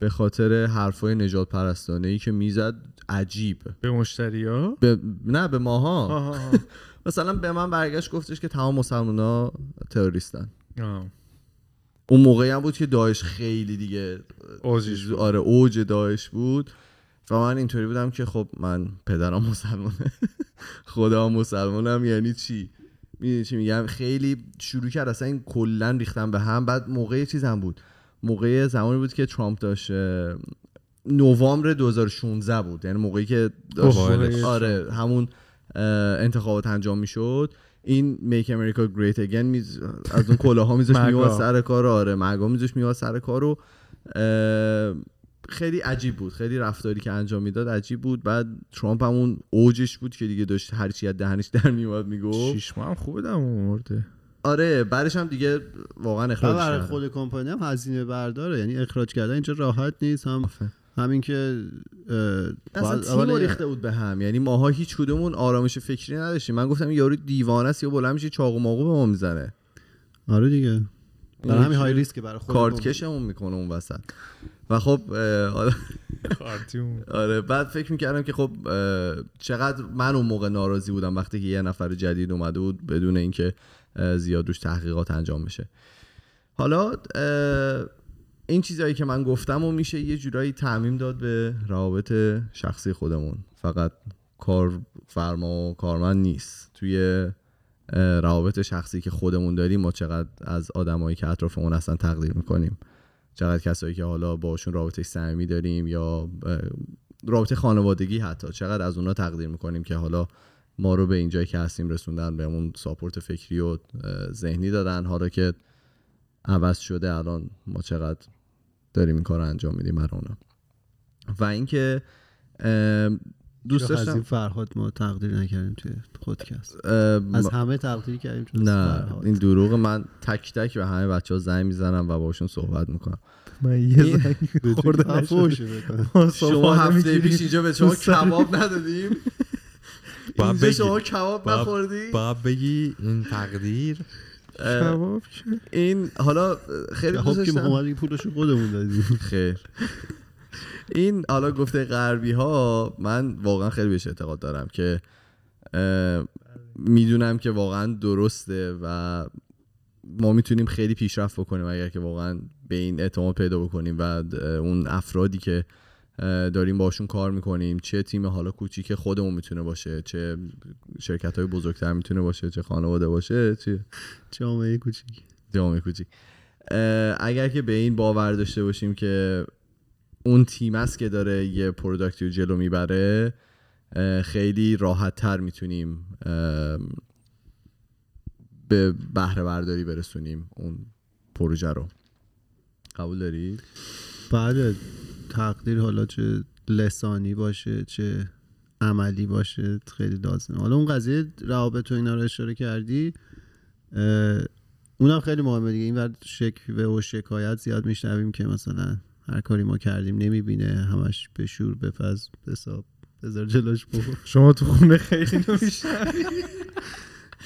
به خاطر حرفای نجات پرستانه ای که می‌زد عجیب.
به مشتری ها
به... نه به ماها. مثلا به من برگشت گفتش که تمام مسلمان ها تروریستن اون موقعی هم بود که داعش خیلی دیگه
اوجش بود.
آره اوج داعش بود. و من اینطوری بودم که خب من پدرم مسلمانه. خدا مسلمانم یعنی چی؟ می‌دونی چی میگم؟ خیلی شروع کرد اصلا این کلا ریختن به هم. بعد موقع چیز هم بود. موقع زمانی بود که ترامپ داشت نوامبر 2016 بود. یعنی موقعی که داشت آره همون انتخابات انجام می‌شد. این میک امریکا گریت اگین میز... از اون کلاها میذاش. میواد سر کار آره مگا میذاش میواد سر کار و خیلی عجیب بود. خیلی رفتاری که انجام می‌داد عجیب بود. بعد ترامپ هم اون اوجش بود که دیگه داشت هر چی از دهنش در میومد می‌گفت.
شیش ماه هم خوبه دم مرده
آره بعدش هم دیگه واقعا
و
اخراج
برای. خود کمپانی هم هزینه برداره. یعنی اخراج کردن اینجا راحت نیست. هم همین که
اصلا ریخته بود به هم. یعنی ماها هیچ کدومون آرامش فکری نداشتیم. من گفتم یارو دیوانه است یا بلند میشه چاقو ماقو به ما می‌زنه.
آره دیگه. برای همین
یکی
های ریسک برای خود
کارت. کشمون می‌کنه اون وسط. و خب آره- آره بعد فکر می‌کردم که خب چقدر من اون موقع ناراضی بودم وقتی که یه نفر جدید اومده بود بدون اینکه زیاد روش تحقیقات انجام بشه. حالا این چیزهایی که من گفتم و میشه یه جورایی تعمیم داد به روابط شخصی خودمون. فقط کار فرما و کارمند نیست. توی روابط شخصی که خودمون داریم ما چقدر از آدمایی که اطرافمون هستن تقدیر می‌کنیم. چقدر کسایی که حالا باشون رابطه صمیمی داریم یا رابطه خانوادگی حتی. چقدر از اونا تقدیر می‌کنیم که حالا ما رو به اینجایی که هستیم رسوندن بهمون ساپورت فکری و ذهنی دادن. حالا که عوض شده الان ما چقدر داریم این کار رو انجام میدیم برای و اینکه دوست
چرا از این
داشتم.
فرهاد ما تقدیر نکردیم توی خودکست
اه،
از همه تقدیر کردیم جز
نه
فرهاد.
این دروغ من تک تک به همه بچه ها زنگ می‌زنم و باشون صحبت می‌کنم.
من یه زنگ. ما
شما هفته. پیش اینجا به شما کباب ندادیم. اینجا. شما کباب نخوردی؟
باید بگی این تقدیر.
این حالا خیلی
خب
دوست
که
داشتم.
اومدی پولشو خودمون دادیم.
خیر. این حالا گفته غربی ها من واقعا خیلی بهش اعتقاد دارم که می‌دونم که واقعا درسته و ما می‌تونیم خیلی پیشرفت بکنیم اگر که واقعا به این اعتماد پیدا بکنیم و اون افرادی که داریم باشون کار می‌کنیم چه تیم حالا کوچیک خودمون می‌تونه باشه چه شرکت های بزرگتر می‌تونه باشه چه خانواده باشه چه
جامعه کوچیک.
جامعه کوچیک. اگر که به این باور داشته باشیم که اون تیم است که داره یه پروداکتی رو جلو می‌بره خیلی راحت تر می‌تونیم به بهره برداری برسونیم اون پروژه رو. قبول دارید؟
بعد تقدیر حالا چه لسانی باشه چه عملی باشه خیلی لازمه. حالا اون قضیه روابط و اینا رو اشاره کردی اونم خیلی مهمه دیگه. این ور شکوه و شکایت زیاد میشنویم که مثلا هر کاری ما کردیم نمی‌بینه همش بشور بپز حساب. بذار جلوش بخور
شما تو خونه خیلی نمیشنوی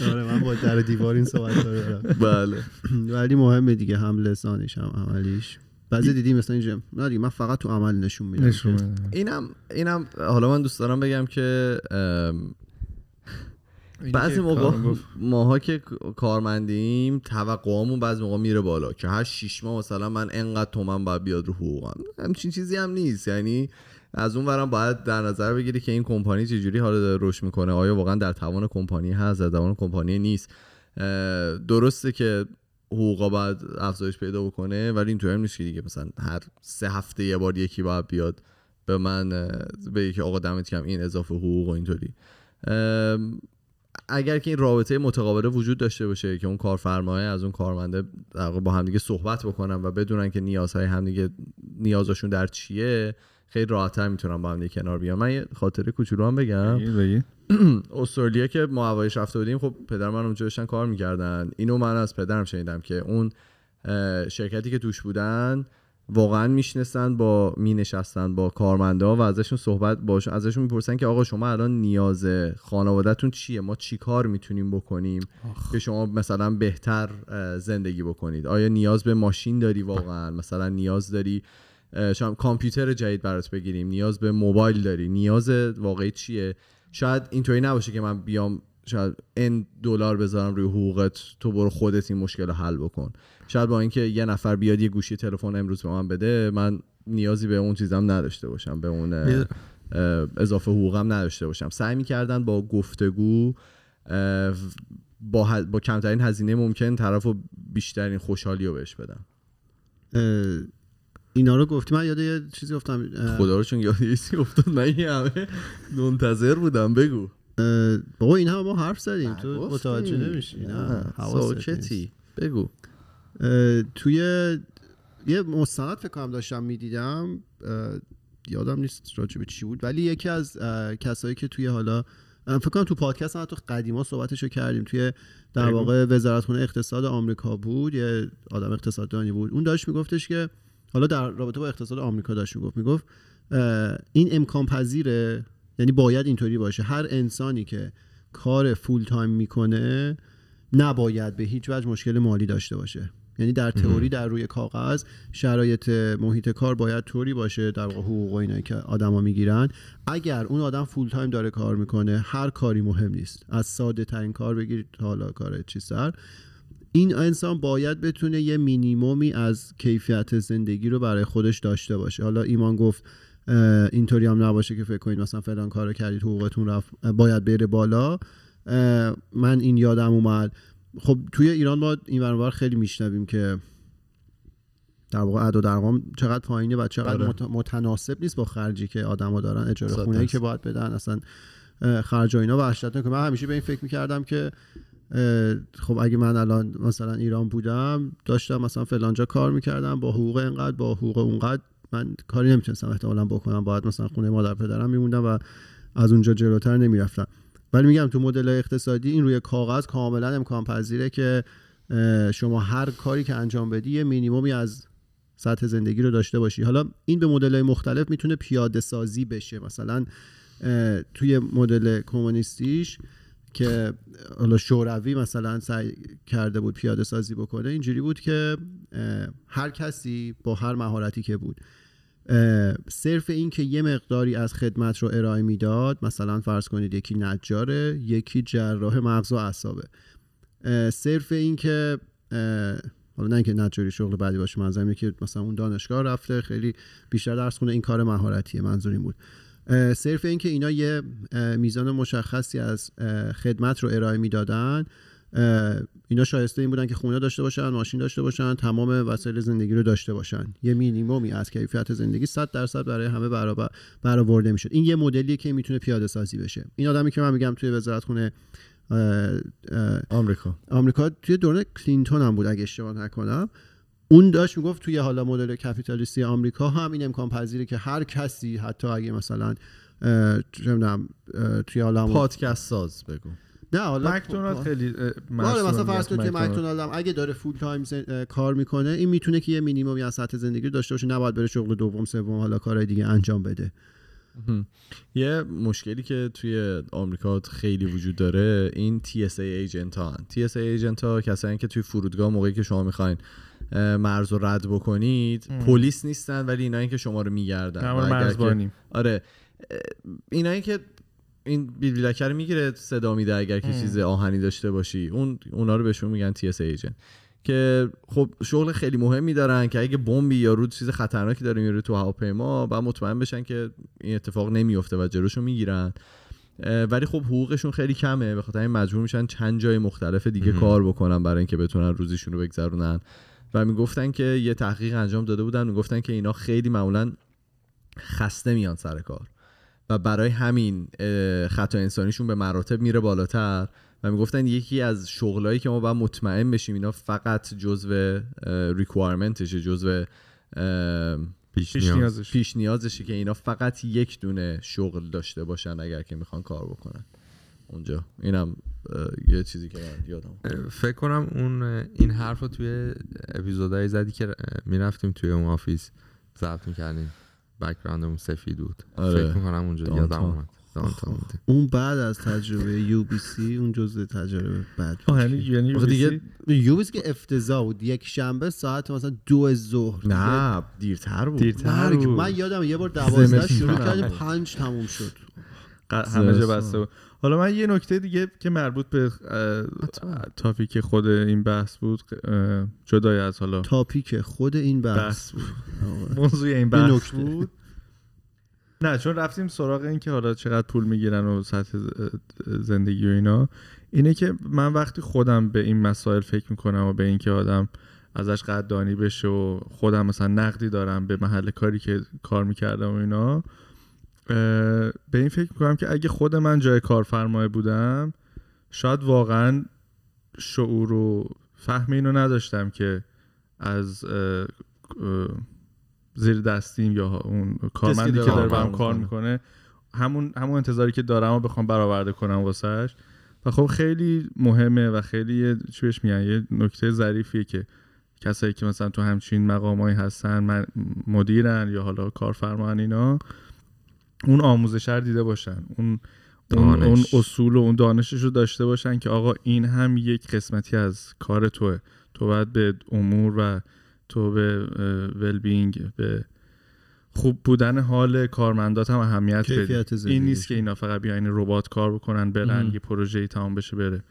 آره من با در دیوار این صحبت رو دارم.
بله.
ولی مهمه دیگه هم لسانش هم عملیش. بعضی دیدی مثلا اینجا نه دیگه من فقط تو عمل نشون میدم.
نشون.
اینم اینم حالا من دوست دارم بگم که بعضی موقع. ماها که کارمندیم توقعامون بعضی موقع میره بالا که هر شیش ماه مثلا من انقدر تومن باید بیاد رو حقوقم. همچین چیزی هم نیست. یعنی از اون برم باید در نظر بگیری که این کمپانی چجوری حالا داره رشد می‌کنه. آیا واقعا در توان کمپانی هست در توان کمپانی نیست. درسته که حقوقا باید افزایش پیدا بکنه ولی اینطوری هم نیست که دیگه مثلا هر سه هفته یه بار یکی باید بیاد به من بگه که آقا دمت کم این اضافه حقوق و اینطوری. اگر که این رابطه متقابله وجود داشته باشه که اون کارفرمای از اون کارمنده در با همدیگه صحبت بکنن و بدونن که نیازهای همدیگه نیازشون در چیه خیلی راحتتر می‌تونن با همدیگه کنار بیان. من یه خاطره کوچولو هم بگم. استرالیا که ما هوایش رفته بودیم خب پدر من اونجا داشتن کار می‌کردن. اینو من از پدرم شنیدم که اون شرکتی که توش بودن واقعا می‌شناسن با مینشستن با کارمندا و ازشون صحبت باش ازشون می‌پرسن که آقا شما الان نیاز خانوادهتون چیه؟ ما چی کار می‌تونیم بکنیم که شما مثلا بهتر زندگی بکنید؟ آیا نیاز به ماشین داری واقعا؟ مثلا نیاز داری شما کامپیوتر جدید برات بگیریم؟ نیاز به موبایل داری؟ نیاز واقعی چیه؟ شاید اینطوری نباشه که من بیام شاید ان دلار بذارم روی حقوقت تو برو خودت این مشکل رو حل بکن. شاید با اینکه یه نفر بیاد یه گوشی تلفن امروز به من بده من نیازی به اون چیزم نداشته باشم به اون اضافه حقوقم نداشته باشم. سعی می‌کردن با گفتگو با, ه- با کمترین هزینه ممکن طرف رو بیشترین خوشحالی رو بهش بدم.
اینا رو گفتی؟ من یاد یه چیزی گفتم
خدا رو چون یاد یه چیزی افتاد من این همه منتظر بودم بگو.
بابا این همه ما حرف زدیم. تو. متوجه نمیشی. نه.
ساکتی بگو.
توی یه مستند فکر کنم داشتم می‌دیدم. یادم نیست راجع به چی بود. ولی یکی از کسایی که توی حالا فکر کنم تو پادکست هم تو قدیما صحبتشو کردیم. توی در. واقع وزارتخونه اقتصاد آمریکا بود. یه آدم اقتصاددانی بود. اون داشت میگفتش که حالا در رابطه با اقتصاد آمریکا داشت می‌گفت. می‌گفت این امکان پذیره یعنی باید اینطوری باشه. هر انسانی که کار فول تایم می‌کنه نباید به هیچ وجه مشکل مالی داشته باشه. یعنی در تئوری در روی کاغذ شرایط محیط کار باید طوری باشه در واقع حقوق و اینایی که آدما می‌گیرن. اگر اون آدم فول تایم داره کار می‌کنه هر کاری مهم نیست. از ساده ترین کار بگیرید تا حالا کار چی سر. این انسان باید بتونه یه مینیمومی از کیفیت زندگی رو برای خودش داشته باشه. حالا ایمان گفت اینطوری هم نباشه که فکر کنید مثلا فلان کارو کردید حقوقتون رفت باید بره بالا. من این یادم اومد. خب توی ایران ما این ور خیلی میشنویم که در واقع ادا در ارقام چقدر پایینه و چقدر
آره.
مت- متناسب نیست با خرجی که آدما دارن اجاره خونه که
درصد.
باید بدن اصلا خرج و اینا. وحشتناکه من همیشه به این فکر می‌کردم که خب اگه من الان مثلا ایران بودم داشتم مثلا فلانجا کار می‌کردم با حقوق اینقدر با حقوق اونقدر. من کاری نمی‌تونستم احتمالا بکنم باید مثلا خونه مادر پدرم میموندم و از اونجا جلوتر نمی‌رفتم. ولی میگم تو مدل اقتصادی این روی کاغذ کاملا امکان پذیره که شما هر کاری که انجام بدی یه مینیمومی از سطح زندگی رو داشته باشی. حالا این به مدل مختلف می‌تونه پیاده سازی بشه. مثلا توی مدل کمونیستیش که حالا شوروی مثلا سعی کرده بود پیاده سازی بکنه اینجوری بود که هر کسی با هر مهارتی که بود صرف این که یه مقداری از خدمت رو ارائه می‌داد مثلا فرض کنید یکی نجاره یکی جراح مغز و اعصابه. صرف این که حالا نه اینکه نجاری شغل بعدی باشه منظورم که مثلا اون دانشگاه رفته خیلی بیشتر درس خونه این کار مهارتیه منظور این بود. صرف این که اینا یه میزان مشخصی از خدمت رو ارائه می‌دادن اینا شایسته این بودن که خونه داشته باشن ماشین داشته باشن تمام وسایل زندگی رو داشته باشن. یه مینیمومی از کیفیت زندگی 100 درصد برای همه برابر برآورده می‌شد. این یه مدلیه که می‌تونه پیاده سازی بشه. این آدمی که من میگم توی وزارت خونه
آمریکا.
آمریکا توی دوره کلینتون هم بود اگه اشتباه نکنم. اون داشت می‌گفت توی حالا مدل capitalistی آمریکا هم این امکان پذیره که هر کسی حتی اگه مثلا اه، چه می‌دونم، اه، توی حالا
پادکست ساز بگو.
نه حالا
مکدونالد خیلی اه،
آره مثلا فرض کن که
مکدونالد.
هم اگه داره full time زن- کار می‌کنه این می‌تونه که یه مینیمم از سطح زندگی رو داشته باشه نباید بره شغل دوم سوم حالا کارهای دیگه انجام بده.
یه مشکلی که توی آمریکا خیلی وجود داره این TSA ایجنت ها TSA ایجنت ها کسایی که توی فرودگاه موقعی که شما می‌خواین مرز رو رد بکنید پلیس نیستن ولی اینایی که شما رو میگردن.
مرزبانی.
آره. اینایی که این بیلبیلکه رو می‌گیره صدا میده اگر که چیز آهنی داشته باشی. اون اونا رو بهشون میگن TSA ایجنت که خب شغل خیلی مهمی دارن که اگه بمبی یا رو چیز خطرناکی داره میره تو هواپیما و مطمئن بشن که این اتفاق نمیفته و جلوشو می‌گیرن. ولی خب حقوقشون خیلی کمه. به خاطر این مجبور میشن چند جای مختلف دیگه
مهم.
کار بکنن برای اینکه بتونن روزیشون رو بگذرونن. و می‌گفتن که یه تحقیق انجام داده بودن. می‌گفتن که اینا خیلی معمولا خسته میان سر کار. و برای همین خطا انسانیشون به مراتب میره بالاتر و می‌گفتن یکی از شغلایی که ما باید مطمئن بشیم اینا فقط جزو ریکوایرمنتشه جزو
پیش نیاز
نیازش.
پیش نیازشه که اینا فقط یک دونه شغل داشته باشن اگر که می‌خوان کار بکنن. اونجا. اینم یه چیزی که من یادم.
فکر کنم اون این حرف رو توی episodeهای زدی که می‌رفتیم توی اون آفیس ضبط می‌کردیم. backgroundمون سفید بود.
آره.
فکر می‌کنم اونجا. یادم اومد. بوده
اون بعد از تجربه UBC اون جزء تجربه
آه، یعنی یعنی
دیگه-
UBC که افتضاح بود. یک شنبه ساعت مثلا دو ظهر.
نه دیرتر بود.
دیرتر بود.
من یادم یه بار دوازده شروع کردیم
بود.
پنج تموم شد.
همه جا. بسته بود. حالا من یه نکته دیگه که مربوط به تاپیک خود این بحث بود جدای از حالا
تاپیک خود این بحث.
بحث بود. موضوع این بحث. بود. نه چون رفتیم سراغ این که حالا چقدر پول می‌گیرن و سطح زندگی و اینا. اینه که من وقتی خودم به این مسائل فکر می‌کنم و به اینکه آدم ازش قدردانی بشه و خودم مثلا نقدی دارم به محل کاری که کار می‌کردم و اینا به این فکر می‌کنم که اگه خود من جای کارفرمای بودم شاید واقعا شعور و فهم اینو نداشتم که از زیر دستیم یا اون کارمندی که
داره
برام کار
می‌کنه.
همون همون انتظاری که دارم و بخوام برآورده کنم واسش و خب خیلی مهمه و خیلی چی بهش میگن یه نکته ظریفیه که کسایی که مثلا تو همچین مقامایی هستن من مدیرن یا حالا کارفرمان اینا اون آموزش رو دیده باشن. اون اون,
دانش.
اون اصول و اون دانشش رو داشته باشن که آقا این هم یک قسمتی از کار توه. تو باید به امور و تو به ولبینگ به خوب بودن حال کارمندات هم اهمیت بدی.
زندگی
این نیست که اینا فقط بیاین ربات کار بکنن برن
مم.
یه پروژه تمام بشه بره.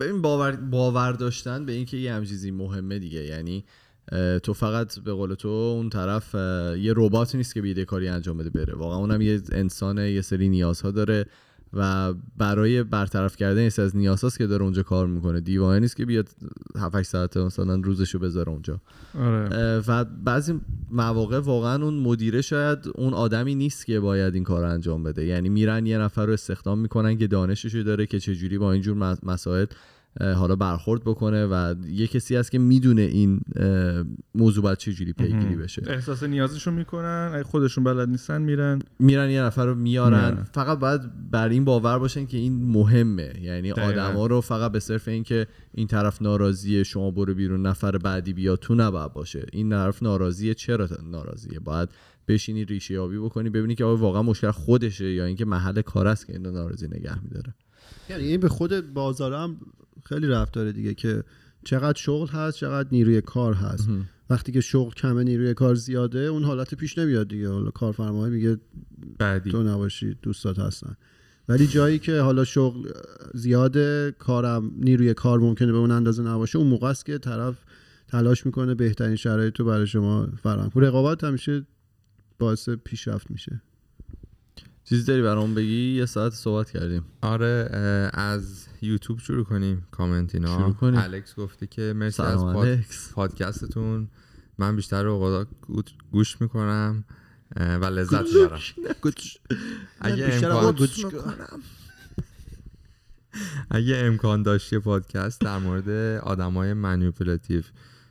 ببین باور, باور داشتن به اینکه یه همچین چیزی مهمه دیگه. یعنی تو فقط به قول تو اون طرف یه ربات نیست که بیاد یه کاری انجام بده بره. واقعا اونم یه انسان یه سری نیازها داره و برای برطرف کردن یه از نیازهاست که داره اونجا کار می‌کنه. دیوانه نیست که بیاد 7 ساعت مثلا روزشو بذاره اونجا.
آره.
و بعضی مواقع واقعا اون مدیره شاید اون آدمی نیست که باید این کار رو انجام بده. یعنی میرن یه نفر رو استخدام می‌کنن که دانششو داره که چجوری با اینجور مس- مسائل حالا برخورد بکنه و یه کسی هست که می‌دونه این موضوع باید چجوری پیگیری بشه.
احساس نیازشون می‌کنن اگه خودشون بلد نیستن میرن.
میرن یه نفر رو میارن.
میارن.
فقط باید بر این باور باشن که این مهمه. یعنی. آدما رو فقط به صرف این که این طرف ناراضیه شما برو بیرون نفر بعدی بیا تو نباید باشه. این طرف ناراضیه چرا ناراضیه؟ باید بشینی ریشه یابی بکنی ببینی که آیا واقعا مشکل خودشه یا اینکه محل کار است که اینو ناراضی نگه میداره.
یعنی این به خود بازار هم خیلی رفت داره دیگه که چقدر شغل هست چقدر نیروی کار هست. وقتی که شغل کمه نیروی کار زیاده اون حالت پیش نمیاد دیگه. حالا کارفرمای میگه
بعدی.
تو نباشی دوستات هستن. ولی جایی که حالا شغل زیاده کارم نیروی کار ممکنه به اون اندازه نباشه اون موقع است که طرف تلاش می‌کنه بهترین شرایط رو برای شما فراهم رقابت همیشه باعث پیشرفت میشه.
چیزی داری برام بگی؟ یه ساعت صحبت کردیم.
آره از یوتیوب شروع کنیم کامنت اینا.
شروع کنیم.
الکس گفته که مرسی از پاد- پادکستتون. من بیشتر گو- گوش می‌کنم و لذت می‌برم. اگه امکان, اگه امکان داشت یه پادکست در مورد آدمای manipulative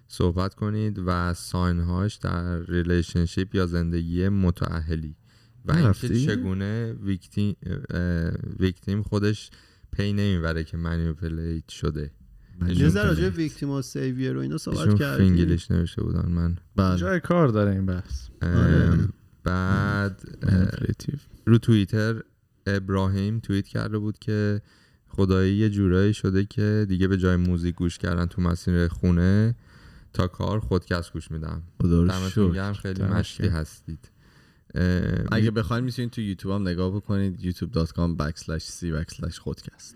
صحبت کنید و sign هاش در relationship یا زندگی متأهلی و اینکه؟ چگونه victim, victim خودش پی نمی‌بره که manipulate شده
یه راجع victim savior و اینا صحبت کردیم
فینگلیش نوشته بودن من
بله
جای کار داره این بحث
آره.
بعد. رو توییتر ابراهیم توییت کرده بود که خدایی یه جورایی شده که دیگه به جای موزیک گوش کردن تو مسیر خونه تا کار خودکست گوش میدم
خدا رو
دمتون
شکر.
گرم خیلی مشتی. هستید
اگه بخواید می‌تونید تو یوتیوب هم نگاه بکنید youtube.com backslash c backslash خودکست.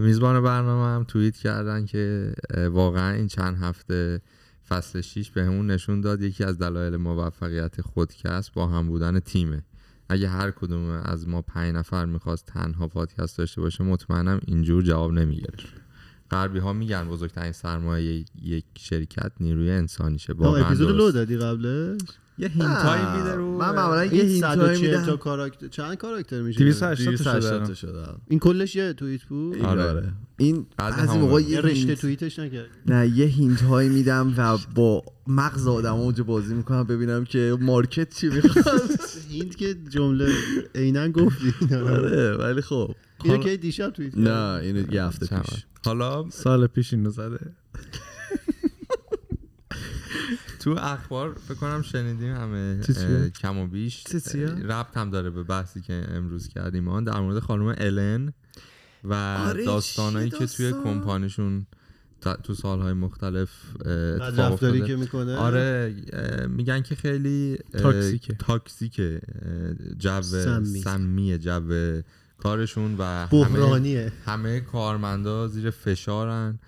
میزبان برنامه هم توییت کردن که واقعا این چند هفته فصل 6 به همون نشون داد. یکی از دلایل موفقیت خودکست با هم بودن تیمه. اگه هر کدوم از ما پنج نفر می‌خواست تنها پادکست داشته باشه مطمئنم اینجور جواب نمی‌گرفت. غربی ها میگن بزرگترین سرمایه یک شرکت نیروی انسانیشه. واقعا
اپیزود لو. دادی قبلش؟
یه hintایی میده رو
من معمولا یه
این
hintایی
140 تا
میدم
کاراکتر چند کاراکتر میشه؟
280 تا
280
شده
این کلش یه توییت بود؟
آره.
آره. این بعضی
همون
موقع
یه رشته توییتش نکرد
نه یه hint هایی میدم و با مغز آدم اونجا بازی می‌کنم ببینم که market چی می‌خواد.
hint که جمله عینا گفتی.
آره ولی خب.
اینو که دیشب توییت
نه. اینو یه هفته پیش.
حالا
سال پیش اینو زده.
تو اخبار فکر کنم شنیدیم همه کم و بیش. ربط هم داره به بحثی که امروز کردیم. آن در مورد خانم الن و
آره،
داستانایی
چیه
که توی
داستان؟
کمپانیشون تو سالهای مختلف
رفتاری که می‌کنه؟
آره میگن که خیلی
تاکسیکه.
تاکسیکه جو
سمی.
سمیه جو کارشون و همه
بحرانیه.
همه کارمندا زیر فشارن.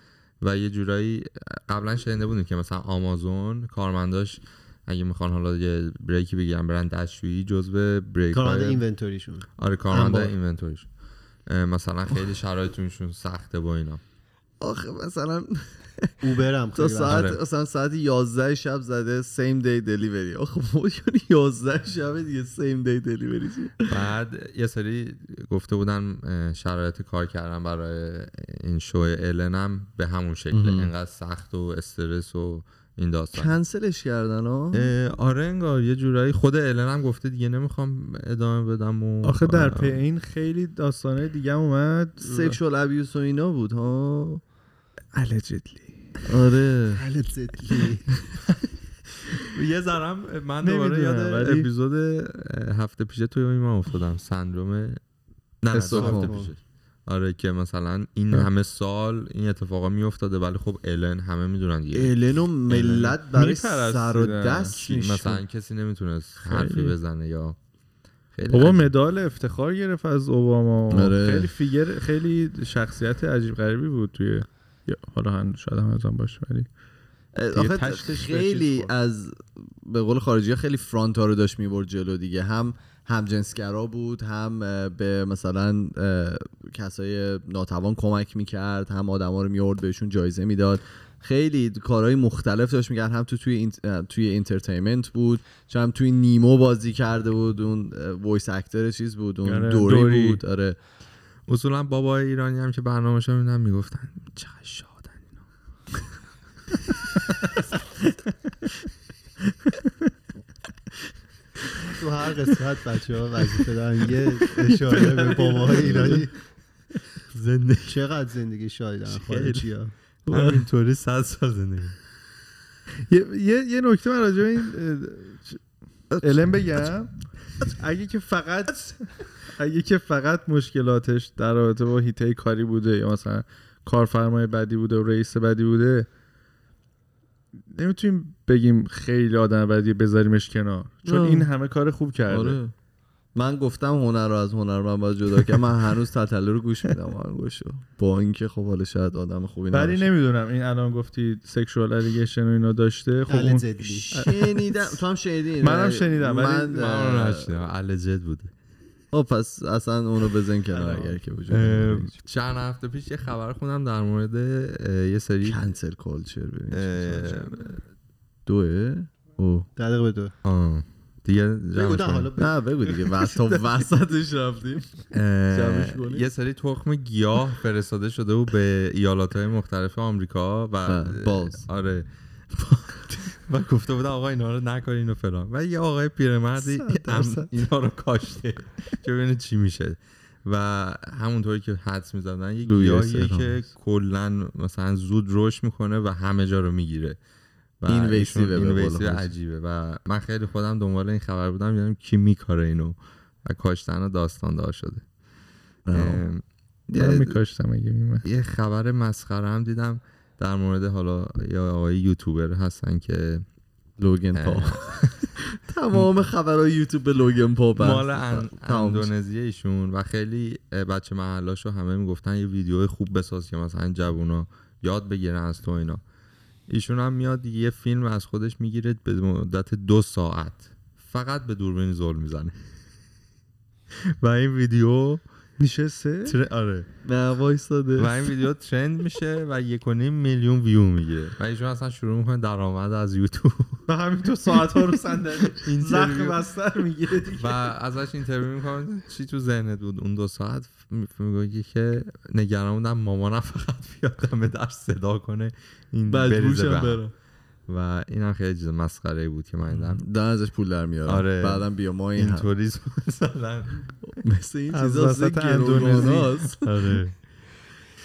و یه جورایی قبلا شنیده بودیم که مثلا آمازون کارمنداش اگه می‌خوان حالا یه بریکی بگیرن برن دستشویی جزو بریک
کارمند اینونتوریشون.
آره کارمندا
انبار.
اینونتوریش. مثلا خیلی شرایطشون سخته با اینا.
آخه مثلا
اوبر هم
تا ساعت
آره.
مثلا ساعت 11 شب زده سیم دی دلیوری آخه بابا یعنی 11 شب دیگه سیم دی دلیوری
بعد یه سری گفته بودن شرایط کار کردن برای این شو الن هم به همون شکله
مهم.
انقدر سخت و استرس و این داستان.
کنسلش کردن ها
آره انگار یه جورایی خود الن هم گفته دیگه نمی‌خوام ادامه بدم و
آخه در
اه،
پی این خیلی داستانه دیگه هم اومد.
سکشوال ابیوس و اینا بود ها؟
Allegedly.
آره.
یه ذرم من دوباره یاد اپیزود هفته پیشه توی من افتادم سندروم نه. هفته پیشه آره که مثلا این
اه.
همه سال این اتفاقا میافتاده ولی خب الن همه می‌دونن دیگه
الن و ملت برای. سر و دست.
مثلا کسی نمی‌تونست حرفی. بزنه یا خیلی
بابا. مدال افتخار گرفت از اوباما
آره.
خیلی فیگر خیلی شخصیت عجیب غریبی بود توی یا حالا هنوز شاید هم ازم باشه ولی
آخه خیلی
خورد.
از به قول خارجی ها خیلی فرانت ها رو داشت می‌برد جلو دیگه. هم هم جنسگرا بود هم به مثلا کسای ناتوان کمک می‌کرد هم آدما رو میورد بهشون جایزه می‌داد. خیلی کارهای مختلف داشت می‌کرد. هم تو توی اه، توی اینترتینمنت بود چون هم توی نیمو بازی کرده بود اون وایس اکتر چیز بود اون
آره،
دوری,
دوری.
بود. آره.
اصولا بابای ایرانی هم که برنامه میدن می‌گفتن چقدر شادن اینا.
تو هر قسمت بچه ها وظیفه دارن یه اشاره به باباهای ایرانی.
زندگی.
چقدر زندگی شایدن خارجی ها
همینطوری صد سال زندگی.
یه یه, یه نکته من راجع به این الم بگم. اگه که فقط اگه که فقط مشکلاتش در رابطه با هیته کاری بوده یا مثلا کارفرمای بدی بوده و رئیس بدی بوده نمی‌تونیم بگیم خیلی آدم بدی بذاریمش کنار چون. این همه کار خوب کرده.
آره. من گفتم هنر رو از هنر من باید جدا که من هنوز تتله رو گوش میدم آهنگاشو با اینکه خب حالا شاید آدم خوبی
ولی
نباشه.
نمی‌دونم این الان گفتی سکشوال الیگیشن و اینا داشته خب اون
شنیدم. تو هم شنیدی
منم شنیدم، ولی
من
من نشنیدم. الجد بوده.
خب پس اصلا اونو بزن کنار اگر که وجود.
چند هفته پیش یه خبر خوندم در مورد یه سری
کنسل کالچر ببین دوه او
دقیقه به دو
آه. دیگه
بگو نه. حالا بگو.
نه بگو دیگه وسط تا وسطش رفتیم؟
یه سری تخم گیاه فرستاده شده بود به ایالات های مختلف آمریکا و
باز.
آره و گفته بودن آقا اینا رو نکنین و فلان. و یه آقای پیرمردی اینا رو کاشته. که ببینه چی میشه. و همونطوری که حدس می‌زدن یه گیاهیه. که کلا مثلا زود رشد می‌کنه و همه جا رو می‌گیره. و
invasive خودش.
عجیبه. و من خیلی خودم دنبال این خبر بودم دیدم کی میکاره اینو. و کاشتن و داستان دار شده
من میکاشتم اگه
یه خبر مسخره هم دیدم. در مورد حالا یا آقای یوتیوبر هستن که
لوگن پا. تمام خبرهای یوتیوب به لوگن پا.
مال. اندونزی ایشون و خیلی بچه محلاشو همه می‌گفتن یه ویدیو خوب بساز که مثلا جوونا یاد بگیرن از تو اینا ایشون هم میاد یه فیلم از خودش می‌گیره به مدت دو ساعت فقط به دوربین زل می‌زنه و این ویدیو
نشسته
تر... آره.
نه وایساده.
و این ویدیو trend میشه و یک و نیم میلیون ویو می‌گیره و ایشون اصلا شروع می‌کنه درآمد از یوتیوب.
و همین تو ساعت ها رو صندلی. زخم بستر دیگه.
و ازش interview می‌کنم چی تو ذهنت بود اون دو ساعت؟ میگه که نگران بودم مامانم فقط بیاد دم در صدا کنه این بریزه به.
برم.
و اینم خیلی چیز مسخره ای بود که من دیدم.
دارن ازش پول در میارن.
آره.
بعدم بیا ما این هم.
اینطوری مثلا.
مثل این چیزا
وسط اندونزی.
آره.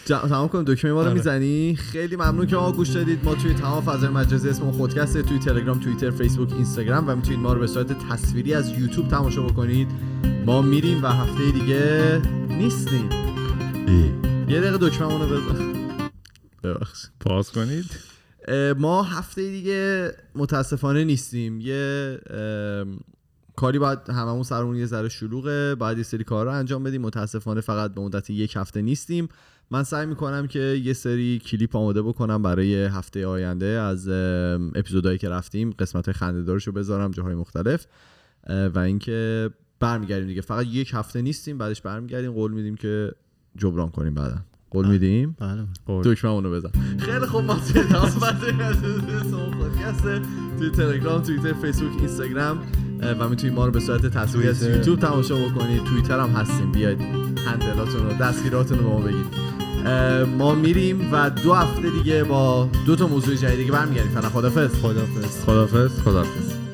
تمام کنیم. دکمه ما رو
آره.
می‌زنی؟ خیلی ممنون که ما گوش دادید. ما توی تمام فضای مجازی اسم خودکسته توی تلگرام توییتر فیسبوک اینستاگرام و می‌تونید ما رو به صورت تصویری از یوتیوب تماشا بکنید. ما میریم و هفته دیگه نیستیم. یه دقیقه دکمه رو بزن. ببخشید.
پاس کنید.
ما هفته دیگه متاسفانه نیستیم. یه کاری باید هممون سرمون یه ذره شلوغه. باید یه سری کار رو انجام بدیم. متاسفانه فقط به مدت یک هفته نیستیم. من سعی می‌کنم که یه سری کلیپ آماده بکنم برای هفته آینده از اپیزودهایی که رفتیم. قسمت های رو بذارم جاهای مختلف. و اینکه برمیگردیم دیگه. فقط یک هفته نیستیم. بعدش برمیگردیم. قول میدیم که جبران کنیم بعدا. قول میدیم؟
بله.
دکمه اونو بزن. خیلی خوب ما توی تلگرام توییتر فیسبوک اینستاگرام و می‌تونید ما رو به صورت تصویری از. یوتیوب تماشا بکنید. توییتر هم هستیم. بیاید هندلاتون رو دستگیراتون رو به ما بگید. ما میریم و دو هفته دیگه با دو تا موضوع جدید دیگه برمیگردیم. فعلا خدافظ.
خدافظ.
خدافظ.
خداحافظ